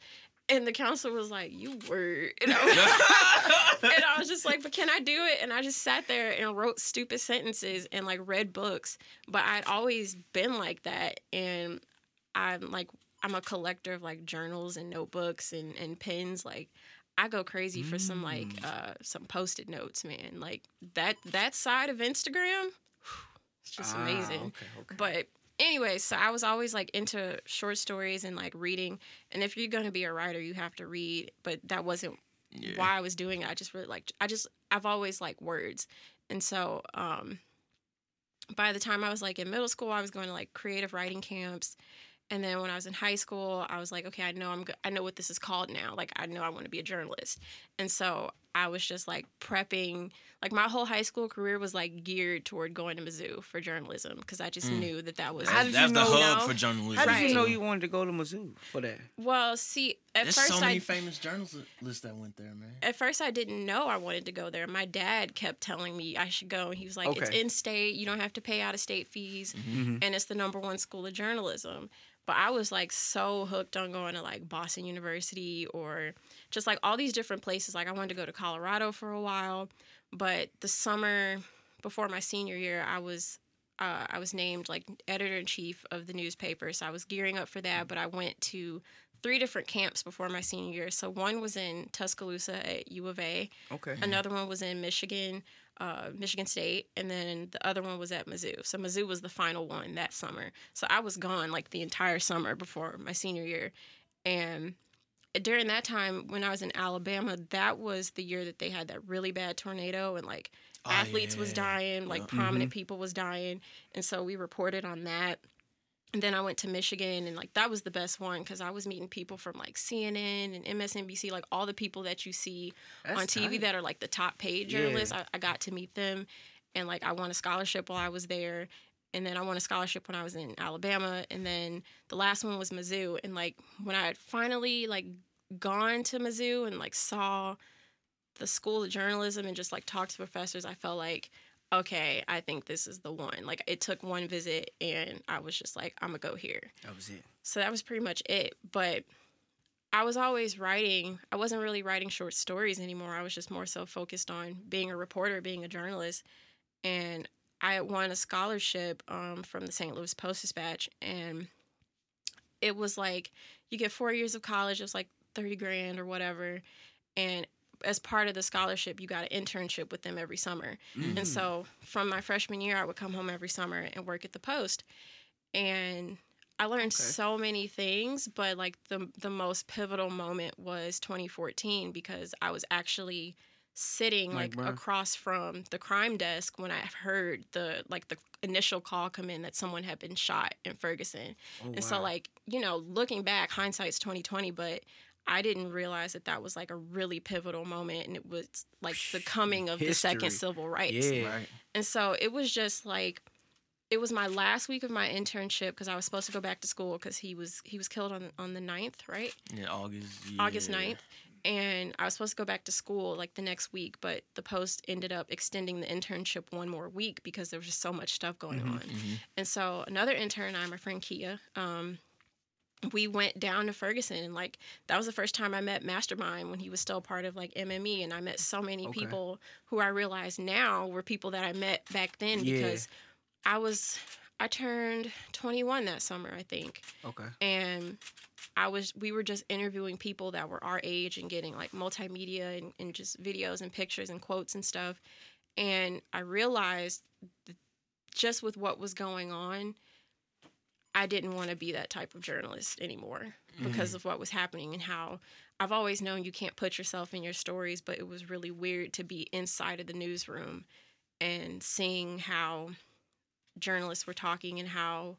S3: And the counselor was like, "You were," and I was, and I was just like, "But can I do it?" And I just sat there and wrote stupid sentences and like read books. But I'd always been like that, and I'm like, I'm a collector of like journals and notebooks and and pens. Like, I go crazy for some like
S2: Mm.
S3: uh some post-it notes, man. Like that that side of Instagram, [SIGHS] it's just
S2: Ah,
S3: amazing.
S2: Okay, okay.
S3: But anyway, so I was always like into short stories and like reading. And if you're gonna be a writer, you have to read. But that wasn't
S1: Yeah.
S3: why I was doing it. I just really like I just I've always liked words. And so um by the time I was like in middle school, I was going to like creative writing camps. And then when I was in high school, I was like, okay, I know I'm go- I know what this is called now. Like I know I want to be a journalist. And so I was just like prepping. Like my whole high school career was like geared toward going to Mizzou for journalism because I just
S1: Mm.
S3: knew that that was.
S2: How did
S1: That's
S2: you
S1: the
S2: know
S1: hub
S3: now?
S1: for journalism.
S2: How did
S3: Right.
S2: you know you wanted to go to Mizzou for that?
S3: well, see, at
S1: There's
S3: first
S1: so many
S3: I
S1: famous journalists that went there, man.
S3: at first I didn't know I wanted to go there. My dad kept telling me I should go, and he was like, "It's in state. You don't have to pay out of state fees,
S2: Mhm.
S3: and it's the number one school of journalism." But I was like so hooked on going to like Boston University or just like all these different places. Like I wanted to go to Colorado for a while, but the summer before my senior year, I was uh, I was named like editor in chief of the newspaper, so I was gearing up for that. But I went to three different camps before my senior year. So one was in Tuscaloosa at U of A,
S2: Okay.
S3: another one was in Michigan, uh, Michigan State, and then the other one was at Mizzou. So Mizzou was the final one that summer. So I was gone like the entire summer before my senior year, and during that time when I was in Alabama, that was the year that they had that really bad tornado and like
S1: Oh,
S3: athletes was dying, like
S1: Yeah.
S3: prominent people was dying, and so we reported on that. And then I went to Michigan, and like that was the best one because I was meeting people from like CNN and MSNBC, like all the people that you see
S2: That's
S3: on TV
S2: tight.
S3: that are like the top paid
S2: Yeah.
S3: journalists. I, I got to meet them, and like I won a scholarship while I was there, and then I won a scholarship when I was in Alabama, and then the last one was Mizzou. And like when I had finally like gone to Mizzou and like saw the school of journalism and just like talked to professors, I felt like okay, I think this is the one. Like it took one visit, and I was just like, I'm gonna go here.
S2: That was it.
S3: So that was pretty much it. But I was always writing. I wasn't really writing short stories anymore. I was just more so focused on being a reporter, being a journalist. And I won a scholarship um, from the St. Louis Post Dispatch. And it was like, you get four years of college, it was like 30 grand or whatever. And as part of the scholarship, you got an internship with them every summer.
S2: Mm.
S3: And so from my freshman year, I would come home every summer and work at the Post. And I learned
S2: Okay.
S3: so many things, but like the the most pivotal moment was 2014 because I was actually sitting
S2: Mike
S3: like across from the crime desk when I heard the like the initial call come in that someone had been shot in Ferguson.
S2: Oh,
S3: And so like, you know, looking back, hindsight's 2020, but I didn't realize that that was like a really pivotal moment and it was like the coming of the second civil rights.
S2: yeah.
S1: Right.
S3: And so it was just like it was my last week of my internship because I was supposed to go back to school because he was he was killed on on the 9th, right?
S1: Yeah, August.
S3: August
S1: yeah.
S3: 9th. And I was supposed to go back to school like the next week, but the post ended up extending the internship one more week because there was just so much stuff going
S2: Mhm.
S3: on.
S1: Mhm.
S3: And so another intern, I, my friend Kia, um, we went down to Ferguson and like that was the first time I met Mastermind when he was still part of like MME and I met so many
S2: Okay.
S3: people who I realize now were people that I met back then
S2: Yeah.
S3: because I was I turned 21 that summer, I think.
S2: Okay.
S3: And I was we were just interviewing people that were our age and getting like multimedia and, and just videos and pictures and quotes and stuff. And I realized just with what was going on, I didn't want to be that type of journalist anymore because of what was happening and how I've always known you can't put yourself in your stories, but it was really weird to be inside of the newsroom and seeing how journalists were talking and how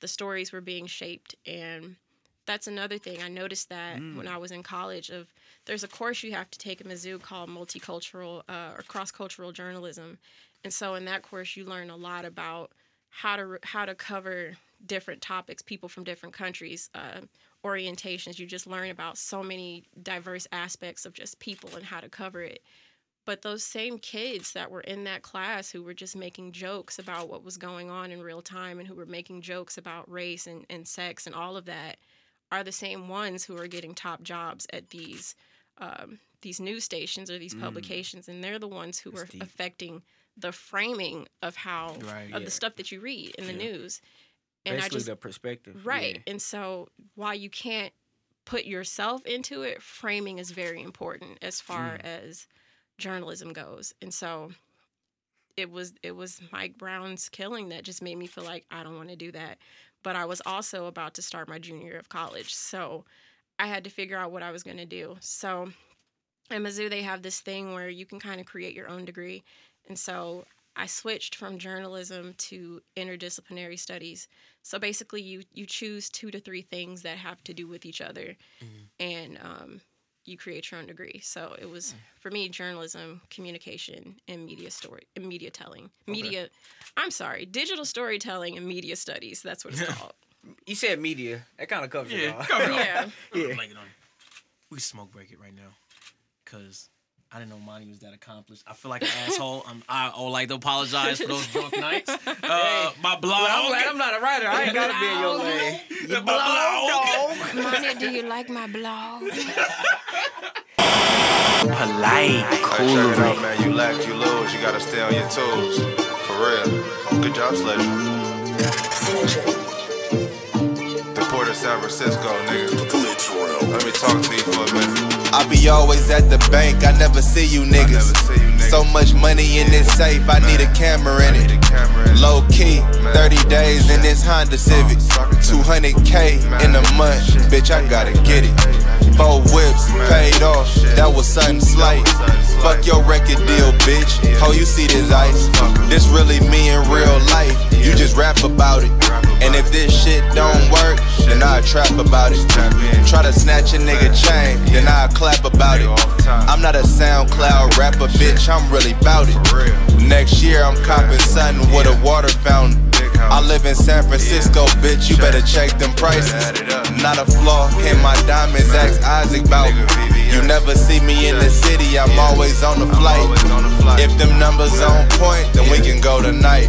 S3: the stories were being shaped. And that's another thing i noticed that
S2: Mm.
S3: when i was in college of there's a course you have to take at mizzou called multicultural uh, or cross-cultural journalism. And so in that course you learn a lot about how to how to cover different topics people from different countries uh, orientations you just learn about so many diverse aspects of just people and how to cover it but those same kids that were in that class who were just making jokes about what was going on in real time and who were making jokes about race and, and sex and all of that are the same ones who are getting top jobs at these um, these news stations or these
S2: Mm.
S3: publications and they're the ones who
S2: That's
S3: are
S2: deep.
S3: affecting the framing of how
S1: Right.
S3: of
S2: yeah.
S3: the stuff that you read in the news and
S2: Basically,
S3: i just
S2: the perspective.
S3: Right. And so while you can't put yourself into it, framing is very important as far
S2: Mm.
S3: as journalism goes. And so it was it was Mike Brown's killing that just made me feel like I don't want to do that. But I was also about to start my junior year of college. So I had to figure out what I was going to do. So at Mizzou, they have this thing where you can kind of create your own degree. And so I switched from journalism to interdisciplinary studies. So basically, you you choose two to three things that have to do with each other, and um, you create your own degree. So it was for me journalism, communication, and media story, and media telling, media. I'm sorry, digital storytelling and media studies. That's what it's [LAUGHS] called.
S2: You said media. That kind of covers it
S1: Yeah,
S2: all.
S1: cover it all. [LAUGHS]
S3: yeah.
S2: Yeah.
S1: Blanket on it. We smoke break it right now, cause I didn't know Monty was that accomplished. I feel like an asshole. I'm, I would like to apologize for those drunk [LAUGHS] nights. Uh, my blog.
S2: I'm glad I'm not a writer. I ain't gotta be in your [LAUGHS] lane. You
S1: My
S2: blog, [LAUGHS]
S3: Money, do you like my blog?
S2: Polite,
S5: Hey, check it out, man. You lack, you lose. You gotta stay on your toes. For real. Good job, Sledger. The Port of San Francisco, nigga. Let me talk to you for a minute.
S6: I be always at the bank, I never see you niggas.
S5: see you, nigga.
S6: So much money in this safe, I need a camera in it.
S5: camera in.
S6: Low key,
S5: Man.
S6: 30 days in this Honda Civic. 200k in a month, bitch, I gotta get it. Four whips, paid off, that was something slight. Fuck your record deal, bitch. Oh, you see this ice? This really me in real life. You just rap about it. And if this shit don't work, then I trap about it. Try to snatch a nigga chain, then I clap about it. I'm not a SoundCloud rapper, bitch, I'm really bout it. Next year I'm copping something with a water fountain. I live in San Francisco, bitch, you better check them prices. Not a flaw in my diamonds, ask Isaac bout. You never see me in the city, I'm always on the flight. If them numbers on point, then we can go tonight.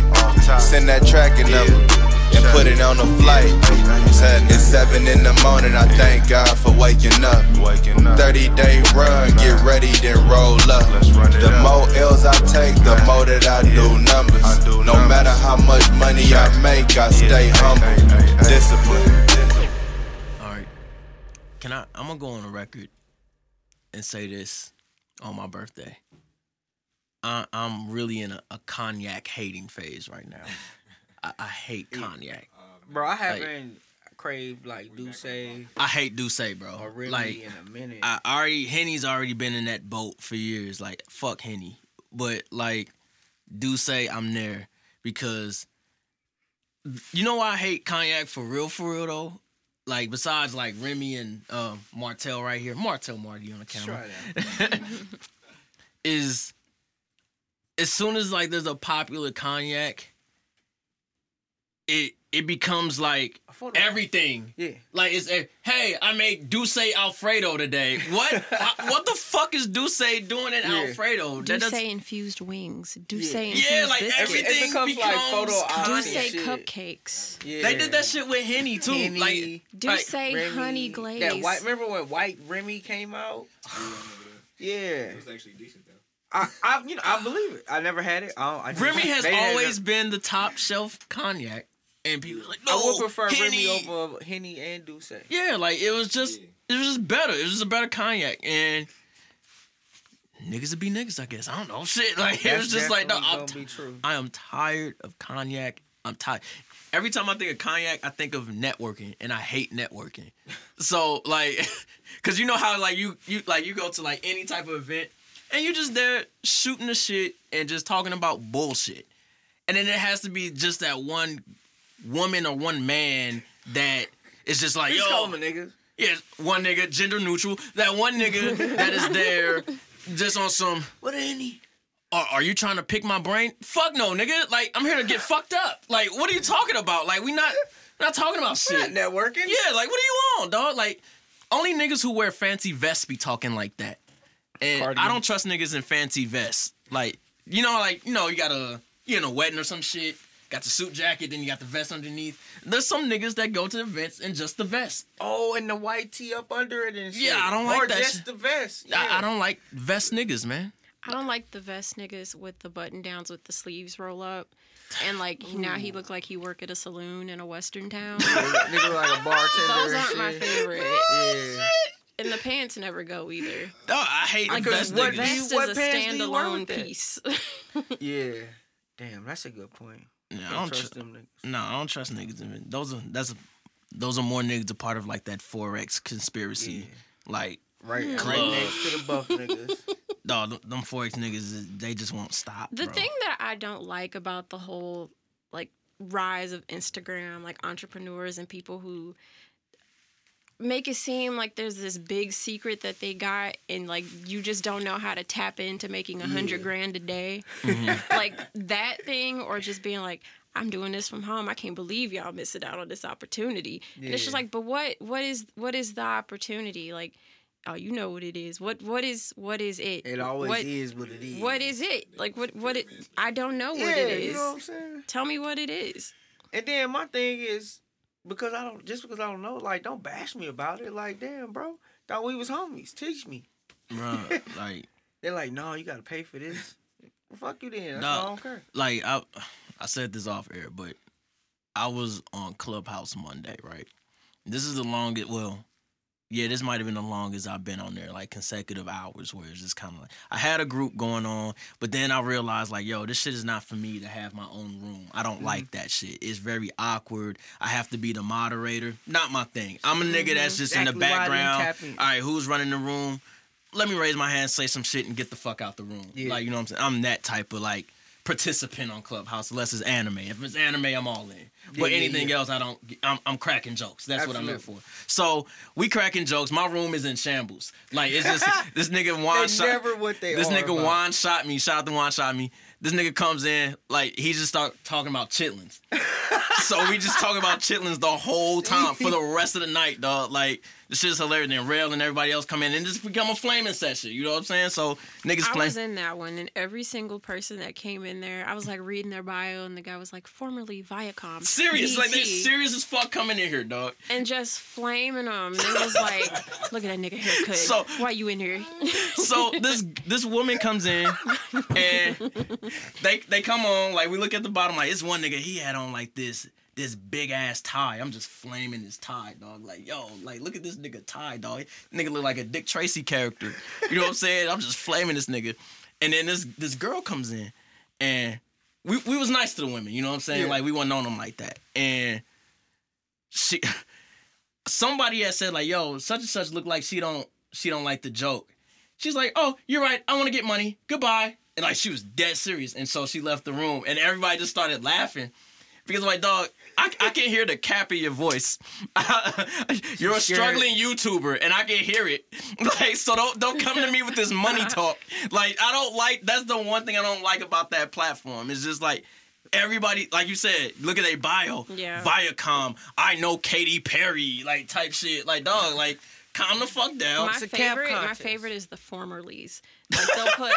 S6: Send that tracking number and put it on the flight. Said It's seven in the morning, I thank God for waking up.
S5: Waking up.
S6: 30 day run, get ready, then roll up.
S5: Let's run it
S6: The
S5: up.
S6: more L's I take, the more that I do numbers. No matter how much money I make, I stay humble. Discipline.
S1: All right. Can I? I'm gonna go on the record and say this on my birthday. I, I'm really in a, a cognac hating phase right now. I, I hate cognac.
S2: Bro, I haven't craved like D'ussé
S1: I hate D'ussé, bro.
S2: or Remy
S1: like
S2: in a minute.
S1: I already Henny's already been in that boat for years. Like fuck Henny, but like D'ussé, I'm there because you know why I hate cognac for real, for real though. Like besides like Remy and um, Martell right here, Martell Marty on the camera
S2: Try that. [LAUGHS]
S1: is as soon as like there's a popular cognac, it it becomes like everything.
S2: Yeah.
S1: Like it's a hey, I made D'ussé Alfredo today. What? [LAUGHS] I- what the fuck is D'ussé doing in
S2: Yeah.
S1: Alfredo? That D'ussé
S3: infused wings. D'ussé
S2: Yeah.
S3: infused
S1: yeah, like
S3: biscuits.
S1: everything
S2: It becomes like photo
S1: becomes
S2: ops D'ussé
S3: cupcakes.
S2: Yeah.
S1: They did that shit with Henny too.
S2: Henny,
S1: like
S3: D'ussé
S2: Remy,
S3: honey glaze.
S2: That white. Remember when White Remy came out? [SIGHS] Yeah.
S4: It was actually decent though.
S2: I, I, you know, I believe it. I never had it. I, I
S1: Remy has always been the top shelf cognac, and people like no.
S2: I would prefer
S1: Henny.
S2: Remy over Henny and D'ussé.
S1: Yeah, like it was just
S4: Yeah.
S1: it was just better. It was just a better cognac and niggas would be niggas, I guess. I don't know. [LAUGHS] Shit. Like it was just like no, I'm
S2: gonna be true.
S1: I am tired of cognac. I'm tired. Every time I think of cognac, I think of networking, and I hate networking. [LAUGHS] So like, [LAUGHS] cause you know how like you you like you go to like any type of event, and you just there shooting the shit and just talking about bullshit, and then it has to be just that one woman or one man that is just like
S2: Just
S1: yo,
S2: call them niggas.
S1: yeah, one nigga, gender neutral. That one nigga that is there just on some, what are any? Are, are you trying to pick my brain? Fuck no, nigga. Like, I'm here to get fucked up. Like, what are you talking about? Like, we not not talking about
S2: We're
S1: shit.
S2: not networking.
S1: Yeah, like, what do you want, dog? Like, only niggas who wear fancy vests be talking like that. And
S2: Cardigan.
S1: I don't trust niggas in fancy vests. Like, you know, like, you know, you got a, you in a wedding or some shit. Got the suit jacket, then you got the vest underneath. There's some niggas that go to events in just the vest.
S2: Oh, and the white tee up under it and shit.
S1: Yeah, I don't like
S2: or
S1: that
S2: just
S1: shit.
S2: the vest. Yeah.
S1: I, I don't like vest niggas, man.
S3: I don't like the vest niggas with the button downs with the sleeves roll up. And like he- now he look like he work at a saloon in a western town. [LAUGHS]
S2: Nigga like a bartender.
S3: Those aren't my
S2: shit.
S3: favorite.
S2: Yeah.
S3: And the pants never go either.
S1: No, I hate
S3: Like
S1: vest
S2: Because what
S1: niggas.
S2: do you-
S3: vest
S2: what
S3: is a
S2: pants do
S3: standalone piece. [LAUGHS]
S2: Yeah. Damn, that's a good point.
S1: Yeah, I
S2: Don't
S1: don't
S2: trust
S1: tr-
S2: them niggas.
S1: No, I don't trust niggas. Those are that's a, those are more niggas a part of like that forex conspiracy.
S2: Yeah.
S1: Like,
S2: Right, right
S1: Club.
S2: next to the buff [LAUGHS] niggas.
S1: no, them, them forex niggas, they just won't stop.
S3: The
S1: bro.
S3: thing that I don't like about the whole like rise of Instagram, like entrepreneurs and people who make it seem like there's this big secret that they got and like you just don't know how to tap into making a hundred grand a day.
S1: Mm-hmm.
S3: like that thing or just being like i'm doing this from home. I can't believe y'all missing out on this opportunity. And it's just like but what what is what is the opportunity? Like oh you know what it is. What what is what is it?
S2: It always
S3: what,
S2: is what it is.
S3: what is. it? Like what what it i don't know
S2: Yeah,
S3: what it is
S2: you know what I'm saying?
S3: tell me what it is.
S2: And then my thing is because I don't just because I don't know, like don't bash me about it. Like, damn, bro, thought we was homies. Teach me.
S1: Bruh, [LAUGHS] like
S2: They're like, no, you gotta pay for this. Well, fuck you then. Why I don't care.
S1: like I I said this off air, but I was on Clubhouse Monday, right? This is the longest well, yeah, this might have been the longest I've been on there, like consecutive hours where it's just kinda like I had a group going on, but then I realized like, yo, this shit is not for me to have my own room. I don't like that shit. It's very awkward. I have to be the moderator. Not my thing. I'm a nigga that's just in the
S2: Exactly why I didn't
S1: background. All right, who's running the room? Let me raise my hand, say some shit, and get the fuck out the room.
S2: Yeah.
S1: Like, you know what I'm saying? I'm that type of like participant on Clubhouse, unless it's anime. If it's anime, I'm all in.
S2: Yeah,
S1: But anything
S2: yeah.
S1: else, I don't. I'm, I'm cracking jokes. That's what I'm there for. So we cracking jokes. My room is in shambles. Like it's just [LAUGHS] this nigga Juan shot.
S2: never what they
S1: this nigga
S2: about.
S1: Juan shot me. Shout out to Juan shot me. This nigga comes in like he just start talking about chitlins. [LAUGHS] so we just talking about chitlins the whole time for the rest of the night, dog. Like this shit's hilarious. And Rail and everybody else come in and just become a flaming session. You know what I'm saying? So niggas playing.
S3: I
S1: flame.
S3: was in that one, and every single person that came in there, I was like reading their bio, and the guy was like, formerly Viacom.
S1: Serious, like they
S3: BT,"
S1: serious as fuck coming in here, dog.
S3: And just flaming them. It was like, [LAUGHS] look at that nigga haircut.
S1: So-
S3: Why you in here? [LAUGHS]
S1: so this this woman comes in and they they come on like we look at the bottom like it's one nigga he had on like this this big ass tie. I'm just flaming his tie, dog. Like yo, like look at this nigga tie, dog. Nigga look like a Dick Tracy character. You know what I'm saying? I'm just flaming this nigga. And then this this girl comes in and we we was nice to the women. You know what I'm saying?
S2: Yeah.
S1: Like we wasn't on them like that. And she somebody had said like yo such and such look like she don't she don't like the joke she's like oh you're right i want to get money goodbye and like she was dead serious and so she left the room and everybody just started laughing because like dog I, I can hear the cap in your voice [LAUGHS] you're a
S2: scared.
S1: struggling youtuber and i can hear it [LAUGHS] like so don't don't come to me with this money [LAUGHS] talk like i don't like that's the one thing i don't like about that platform it's just like everybody like you said look at their bio
S3: Yeah.
S1: viacom i know Katy perry like type shit like dog like calm the fuck down
S3: my
S2: It's a cap
S3: favorite, my favorite is the formerlies. Like they'll put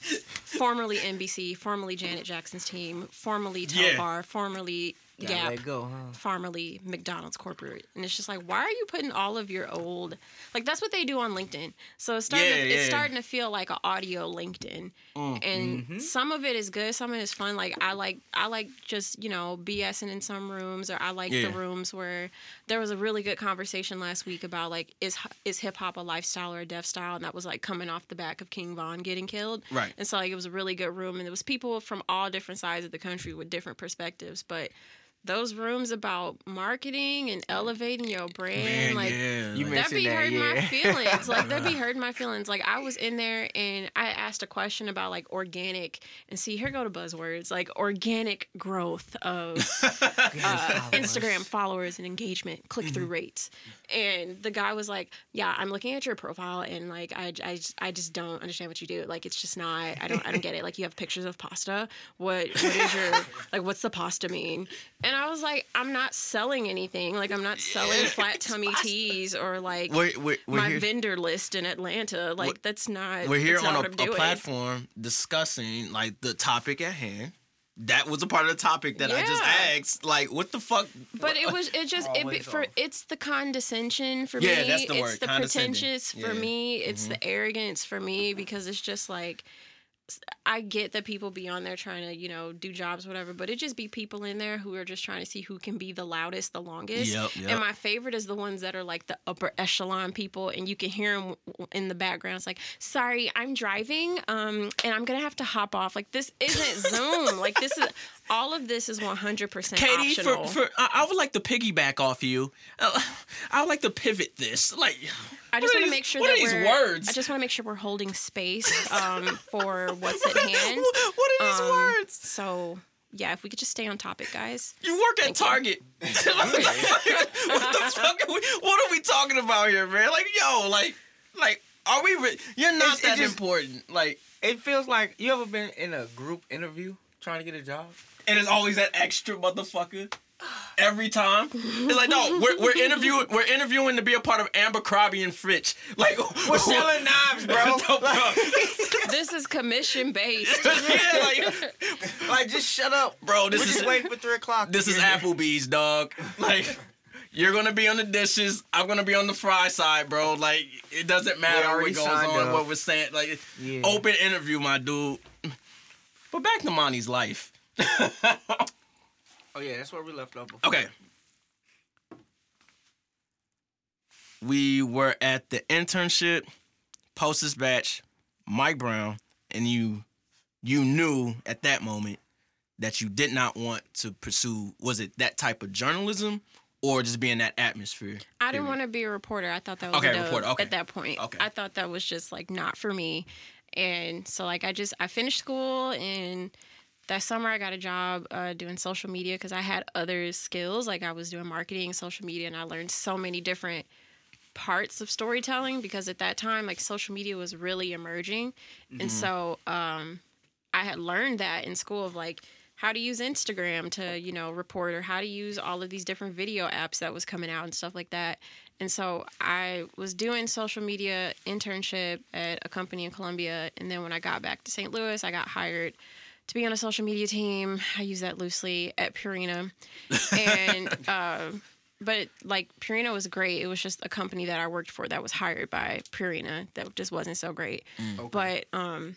S3: formerly NBC, formerly Janet Jackson's team, formerly
S1: Yeah.
S3: Telfar, formerly
S2: Gotta
S3: Gap,
S2: go, huh?
S3: formerly McDonald's corporate, and it's just like, why are you putting all of your old? Like that's what they do on LinkedIn. So it's starting.
S1: Yeah,
S3: to,
S1: yeah.
S3: It's starting to feel like an audio LinkedIn, mm, and mm-hmm. some of it is good, some of it is fun. Like I like, I like just you know BSing in some rooms, or I like
S1: Yeah.
S3: the rooms where there was a really good conversation last week about like is is hip hop a lifestyle or a death style, and that was like coming off the back of King Von getting killed.
S1: Right.
S3: And so like it was a really good room, and there was people from all different sides of the country with different perspectives, but. Those rooms about marketing and elevating your brand,
S1: Man,
S3: like
S1: yeah,
S2: You
S3: that be
S2: mentioned that,
S3: hurting my feelings. Like that be [LAUGHS] hurting my feelings. Like I was in there and I asked a question about like organic and see here go to buzzwords like organic growth of [LAUGHS] uh, Instagram followers and engagement, click through rates. And the guy was like, "Yeah, I'm looking at your profile and like I, I, just, I just don't understand what you do. Like it's just not. I don't. I don't get it. Like you have pictures of pasta. What what is your [LAUGHS] like? What's the pasta mean?" And I was like, "I'm not selling anything. Like I'm not selling flat [LAUGHS] tummy teas or like."
S1: we're, we're, we're
S3: my
S1: here,
S3: vendor list in Atlanta, like
S1: We're-
S3: that's not.
S1: we're here on a, a platform discussing like the topic at hand that was a part of the topic that i just asked like what the fuck
S3: But it was it just it for it's the condescension for
S1: Yeah,
S3: me.
S1: that's the
S3: it's
S1: word,
S3: the
S1: condescending.
S3: pretentious for
S1: Yeah. Mm-hmm.
S3: me. It's the arrogance for me because it's just like I get that people be on there trying to, you know, do jobs, whatever, but it just be people in there who are just trying to see who can be the loudest, the longest.
S1: Yep, yep.
S3: And my favorite is the ones that are like the upper echelon people, and you can hear them in the background. It's like, sorry, I'm driving, um, and I'm gonna have to hop off. Like this isn't Zoom. like this is all of this is 100 percent
S1: Katie,
S3: optional.
S1: for, for I, I would like to piggyback off you. Uh, I would like to pivot this. Like,
S3: I just want to make sure
S1: what
S3: that
S1: are these
S3: we're.
S1: words?
S3: I just want to make sure we're holding space um, for what's at hand. [LAUGHS]
S1: what are these
S3: Um,
S1: words?
S3: So yeah, if we could just stay on topic, guys.
S1: You work at Target. [LAUGHS] what, the fuck are we, what are we talking about here, man? Like, yo, like, like, are we? Re- you're not
S2: It's- it
S1: that
S2: just-
S1: important. Like,
S2: It feels like you ever been in a group interview trying to get a job?
S1: And it's always that extra motherfucker. [SIGHS] Every time, it's like no, [LAUGHS] we're, we're interviewing we're interviewing to be a part of Abercrombie and Fitch. Like
S2: We're selling knives, bro. [LAUGHS] Like, [LAUGHS]
S3: this is commission based.
S1: yeah, like,
S2: like, just shut up,
S1: bro, this
S2: We're
S1: is
S2: just waiting for three o'clock.
S1: this is Applebee's, dog. Like, you're gonna be on the dishes. I'm gonna be on the fry side, bro. Like, it doesn't matter what
S2: already
S1: goes on,
S2: up.
S1: what we're saying. Like,
S2: Yeah.
S1: open interview, my dude. But back to Monty's life. [LAUGHS]
S2: Oh yeah, that's where we left off. Before.
S1: Okay. We were at the internship, Post Dispatch, Mike Brown, and you you knew at that moment that you did not want to pursue was it that type of journalism or just be in that atmosphere?
S3: I didn't want to be a reporter. I thought that was
S1: Okay,
S3: a
S1: reporter, okay.
S3: at that point.
S1: Okay.
S3: I thought that was just like not for me. And so like I just I finished school and that summer I got a job uh, doing social media because I had other skills like I was doing marketing, social media, and I learned so many different parts of storytelling because at that time like social media was really emerging, and so um, I had learned that in school of like how to use Instagram to, you know, report or how to use all of these different video apps that was coming out and stuff like that. And so I was doing social media internship at a company in Columbia. And then when I got back to St. Louis, I got hired to be on a social media team. I use that loosely at Purina. And, [LAUGHS] uh, but like Purina was great. It was just a company that I worked for that was hired by Purina that just wasn't so great. But, um,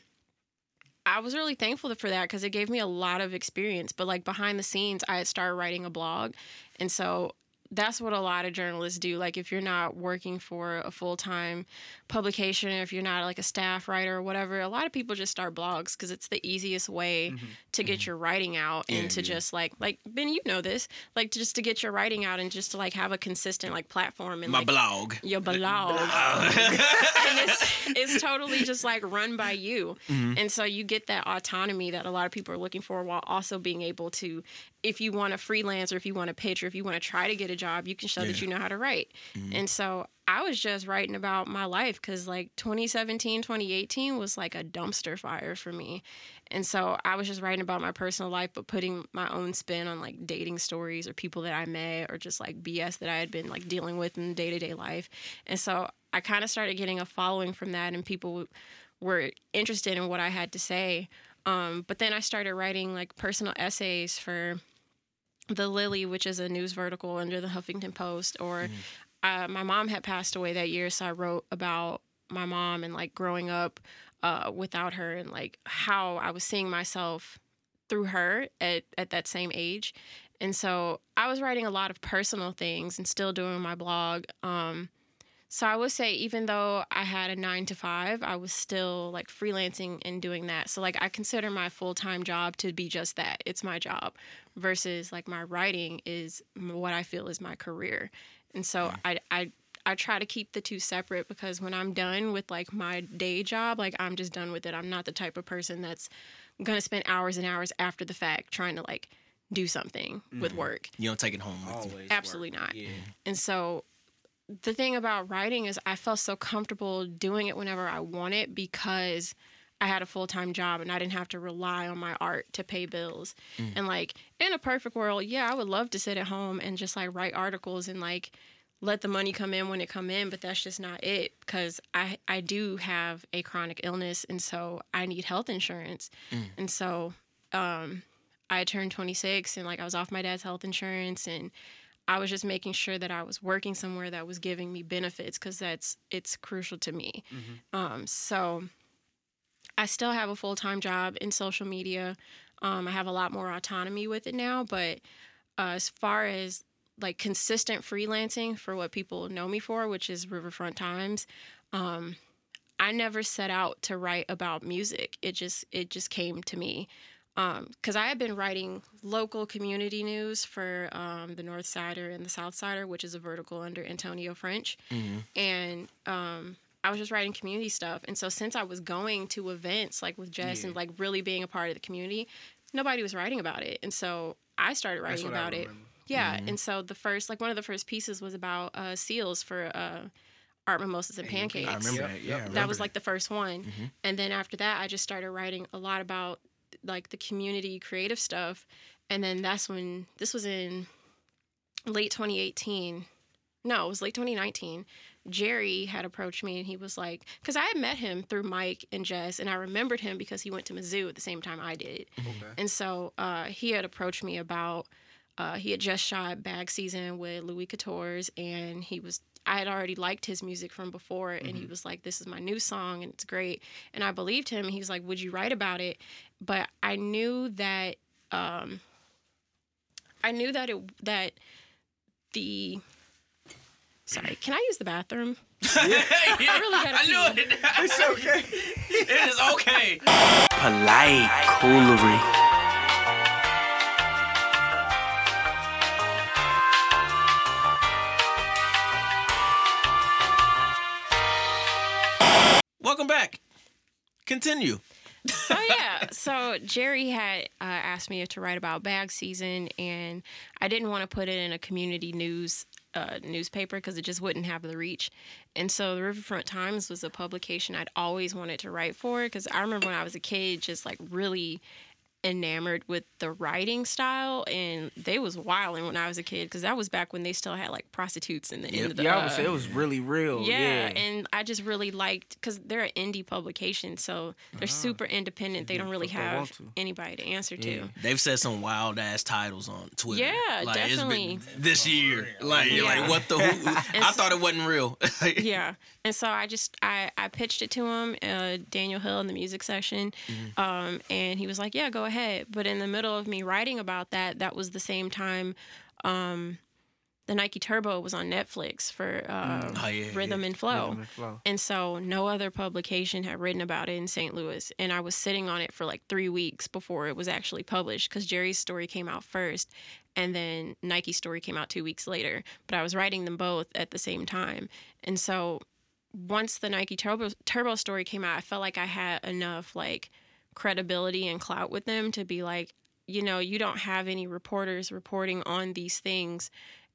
S3: I was really thankful for that because it gave me a lot of experience. But like behind the scenes, I had started writing a blog, and so that's what a lot of journalists do. Like if you're not working for a full time publication, if you're not like a staff writer or whatever, a lot of people just start blogs because it's the easiest way mm-hmm. to get mm-hmm. your writing out and to just like like Ben, you know this, like just to get your writing out and just to like have a consistent like platform and
S1: My
S3: like
S1: blog.
S3: your [LAUGHS] blog. [LAUGHS] and it's, [LAUGHS] it's totally just like run by you. Mm-hmm. And so you get that autonomy that a lot of people are looking for while also being able to, if you want to freelance or if you want to pitch or if you want to try to get a job, you can show that you know how to write. And so I was just writing about my life because like 2017, 2018 was like a dumpster fire for me. And so I was just writing about my personal life, but putting my own spin on like dating stories or people that I met or just like BS that I had been like dealing with in day to day life. And so I kind of started getting a following from that, and people were interested in what I had to say. Um, but then I started writing like personal essays for the Lily, which is a news vertical under the Huffington Post, or uh, my mom had passed away that year, so I wrote about my mom and like growing up uh, without her and like how I was seeing myself through her at, at that same age. And so I was writing a lot of personal things and still doing my blog. Um, so I would say, even though I had a nine to five, I was still like freelancing and doing that. So like I consider my full time job to be just that. It's my job, versus like my writing is what I feel is my career. And so mm. I I I try to keep the two separate because when I'm done with like my day job, like I'm just done with it. I'm not the type of person that's gonna spend hours and hours after the fact trying to like do something with mm-hmm. work.
S1: You don't take it home with you.
S2: Always
S3: Absolutely
S2: work.
S3: not.
S2: Yeah.
S3: And so the thing about writing is I felt so comfortable doing it whenever I wanted because I had a full time job and I didn't have to rely on my art to pay bills. And like in a perfect world, yeah, I would love to sit at home and just like write articles and like let the money come in when it come in, but that's just not it because I I do have a chronic illness and so I need health insurance. And so um I turned 26 and like I was off my dad's health insurance and I was just making sure that I was working somewhere that was giving me benefits because that's it's crucial to me. Um, so I still have a full time job in social media. Um, I have a lot more autonomy with it now, but uh, as far as like consistent freelancing for what people know me for, which is Riverfront Times, um, I never set out to write about music. It just it just came to me because I had been writing local community news for um, the North Sider and the South Sider, which is a vertical under Antonio French, and um, I was just writing community stuff. And so since I was going to events like with Jess and like really being a part of the community, nobody was writing about it, and so I started writing about it.
S2: remember.
S3: Yeah, and so the first, like one of the first pieces was about uh, seals for uh, art mimosas and pancakes.
S2: I remember
S7: Yep,
S2: that. Yeah, I
S3: that
S2: remember
S3: was like the first one, and then after that, I just started writing a lot about like the community creative stuff, and then that's when this was in late 2018. No, it was late 2019. Jerry had approached me and he was like, because I had met him through Mike and Jess, and I remembered him because he went to Mizzou at the same time I did.
S2: Okay.
S3: And so uh, he had approached me about uh, he had just shot Bag Season with Louis Couture's, and he was I had already liked his music from before, and he was like, "This is my new song, and it's great." And I believed him. And He was like, "Would you write about it?" But I knew that um, I knew that it that the sorry, can I use the bathroom? Yeah. [LAUGHS]
S1: I
S3: really gotta
S1: I knew it. [LAUGHS]
S2: It's okay. [LAUGHS]
S1: it is okay.
S7: Polite coolery.
S1: Welcome back. Continue.
S3: So yeah, so Jerry had uh, asked me to write about bag season, and I didn't want to put it in a community news uh, newspaper because it just wouldn't have the reach. And so the Riverfront Times was a publication I'd always wanted to write for because I remember when I was a kid, just like really enamored with the writing style, and they was wilding when I was a kid because that was back when they still had like prostitutes in the end of the.
S2: Yeah, I
S3: uh,
S2: would say it was really real.
S3: yeah,
S2: Yeah,
S3: and I just really liked because they're an indie publication, so they're super independent. They don't really
S2: if Uh-huh. they want
S3: have anybody to answer to.
S1: They've said some wild ass titles on Twitter.
S3: Yeah,
S1: like, it's been
S3: definitely.
S1: this year, like,
S3: Yeah.
S1: like what the? Who, [LAUGHS] I thought it wasn't real. [LAUGHS]
S3: yeah and so i just i i pitched it to him uh daniel hill in the music section
S2: Mm-hmm.
S3: um and he was like yeah go ahead but in the middle of me writing about that that was the same time um the nike turbo was on netflix for uh,
S1: Oh, yeah,
S3: rhythm and flow
S2: Rhythm and Flow.
S3: and so no other publication had written about it in St. Louis. And I was sitting on it for like three weeks before it was actually published because Jerry's story came out first and then Nike's story came out two weeks later. But I was writing them both at the same time. And so once the Nike Turbo, Turbo story came out, I felt like I had enough like credibility and clout with them to be like, you know, you don't have any reporters reporting on these things.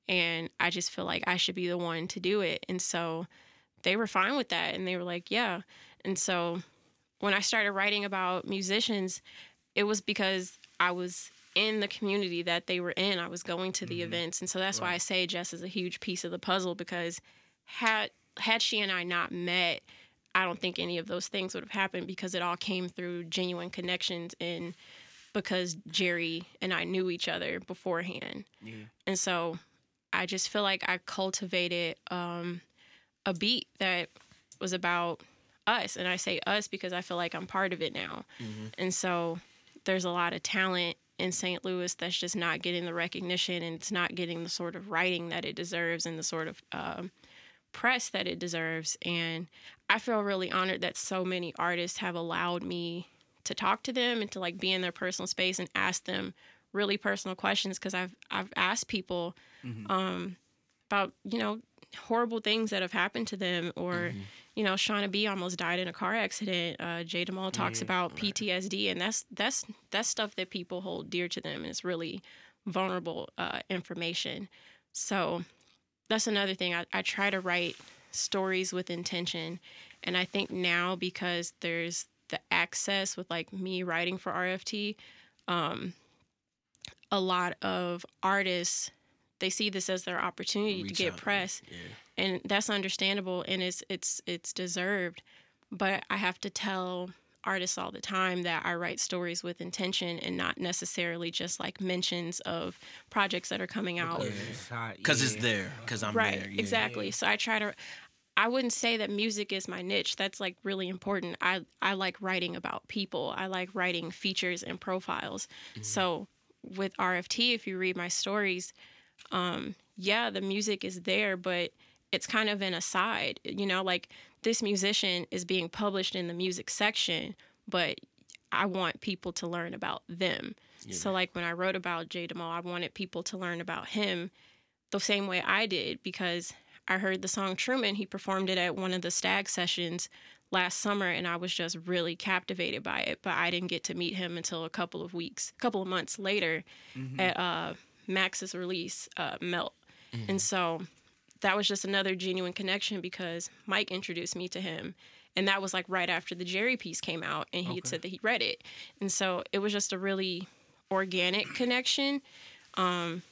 S3: And I just feel like I should be the one to do it. And so they were fine with that and they were like yeah and so when i started writing about musicians it was because i was in the community that they were in i was going to the mm-hmm. events and so that's why i say jess is a huge piece of the puzzle because had had she and i not met i don't think any of those things would have happened because it all came through genuine connections and because jerry and i knew each other beforehand.
S2: Yeah.
S3: and so i just feel like i cultivated um, a beat that was about us. And i say us because i feel like i'm part of it now. And so there's a lot of talent in st louis that's just not getting the recognition and it's not getting the sort of writing that it deserves and the sort of um, press that it deserves and i feel really honored that so many artists have allowed me to talk to them and to like be in their personal space and ask them really personal questions because i've i've asked people um, about you know horrible things that have happened to them or you know shauna b almost died in a car accident uh, jay Demal talks about ptsd and that's that's that's stuff that people hold dear to them and it's really vulnerable uh, information. So that's another thing. I, I try to write stories with intention. And i think now because there's the access with like me writing for rft um, a lot of artists they see this as their opportunity to get
S1: out,
S3: press.
S1: yeah.
S3: and that's understandable and it's it's it's deserved. But i have to tell artists all the time that i write stories with intention and not necessarily just like mentions of projects that are coming out
S1: Because it's
S2: yeah.
S1: there. Because I'm
S3: right
S1: there. yeah.
S3: exactly so i try to i wouldn't say that music is my niche that's like really important i i like writing about people i like writing features and profiles so with rft if you read my stories um yeah the music is there but it's kind of an aside you know like this musician is being published in the music section but i want people to learn about them so like when i wrote about jay Demal, i wanted people to learn about him the same way I did because I heard the song Truman. He performed it at one of the stag sessions last summer and I was just really captivated by it. But I didn't get to meet him until a couple of weeks, a couple of months later at uh, Max's release, uh, Melt. And so that was just another genuine connection because Mike introduced me to him. And that was like right after the Jerry piece came out and he had said that he read it. And so it was just a really organic connection. Um,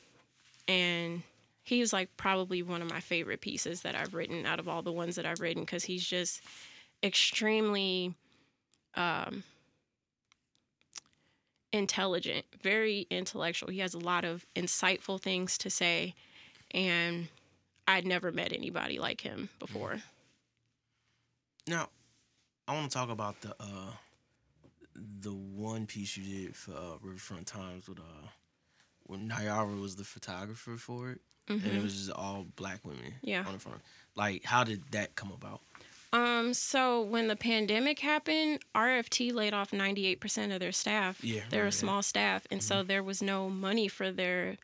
S3: and he was like probably one of my favorite pieces that I've written out of all the ones that I've written because he's just extremely um, intelligent, very intellectual. He has a lot of insightful things to say, and I'd never met anybody like him before.
S8: Now, I want to talk about the uh the one piece you did for uh, Riverfront Times with uh when Nyara was the photographer for it, and it was just all black women
S3: Mm-hmm. Yeah.
S8: on the front. Like, how did that come about?
S3: Um, so when the pandemic happened, RFT laid off 98% of their staff.
S8: Yeah,
S3: They're a
S8: right, yeah.
S3: small staff. And so there was no money for their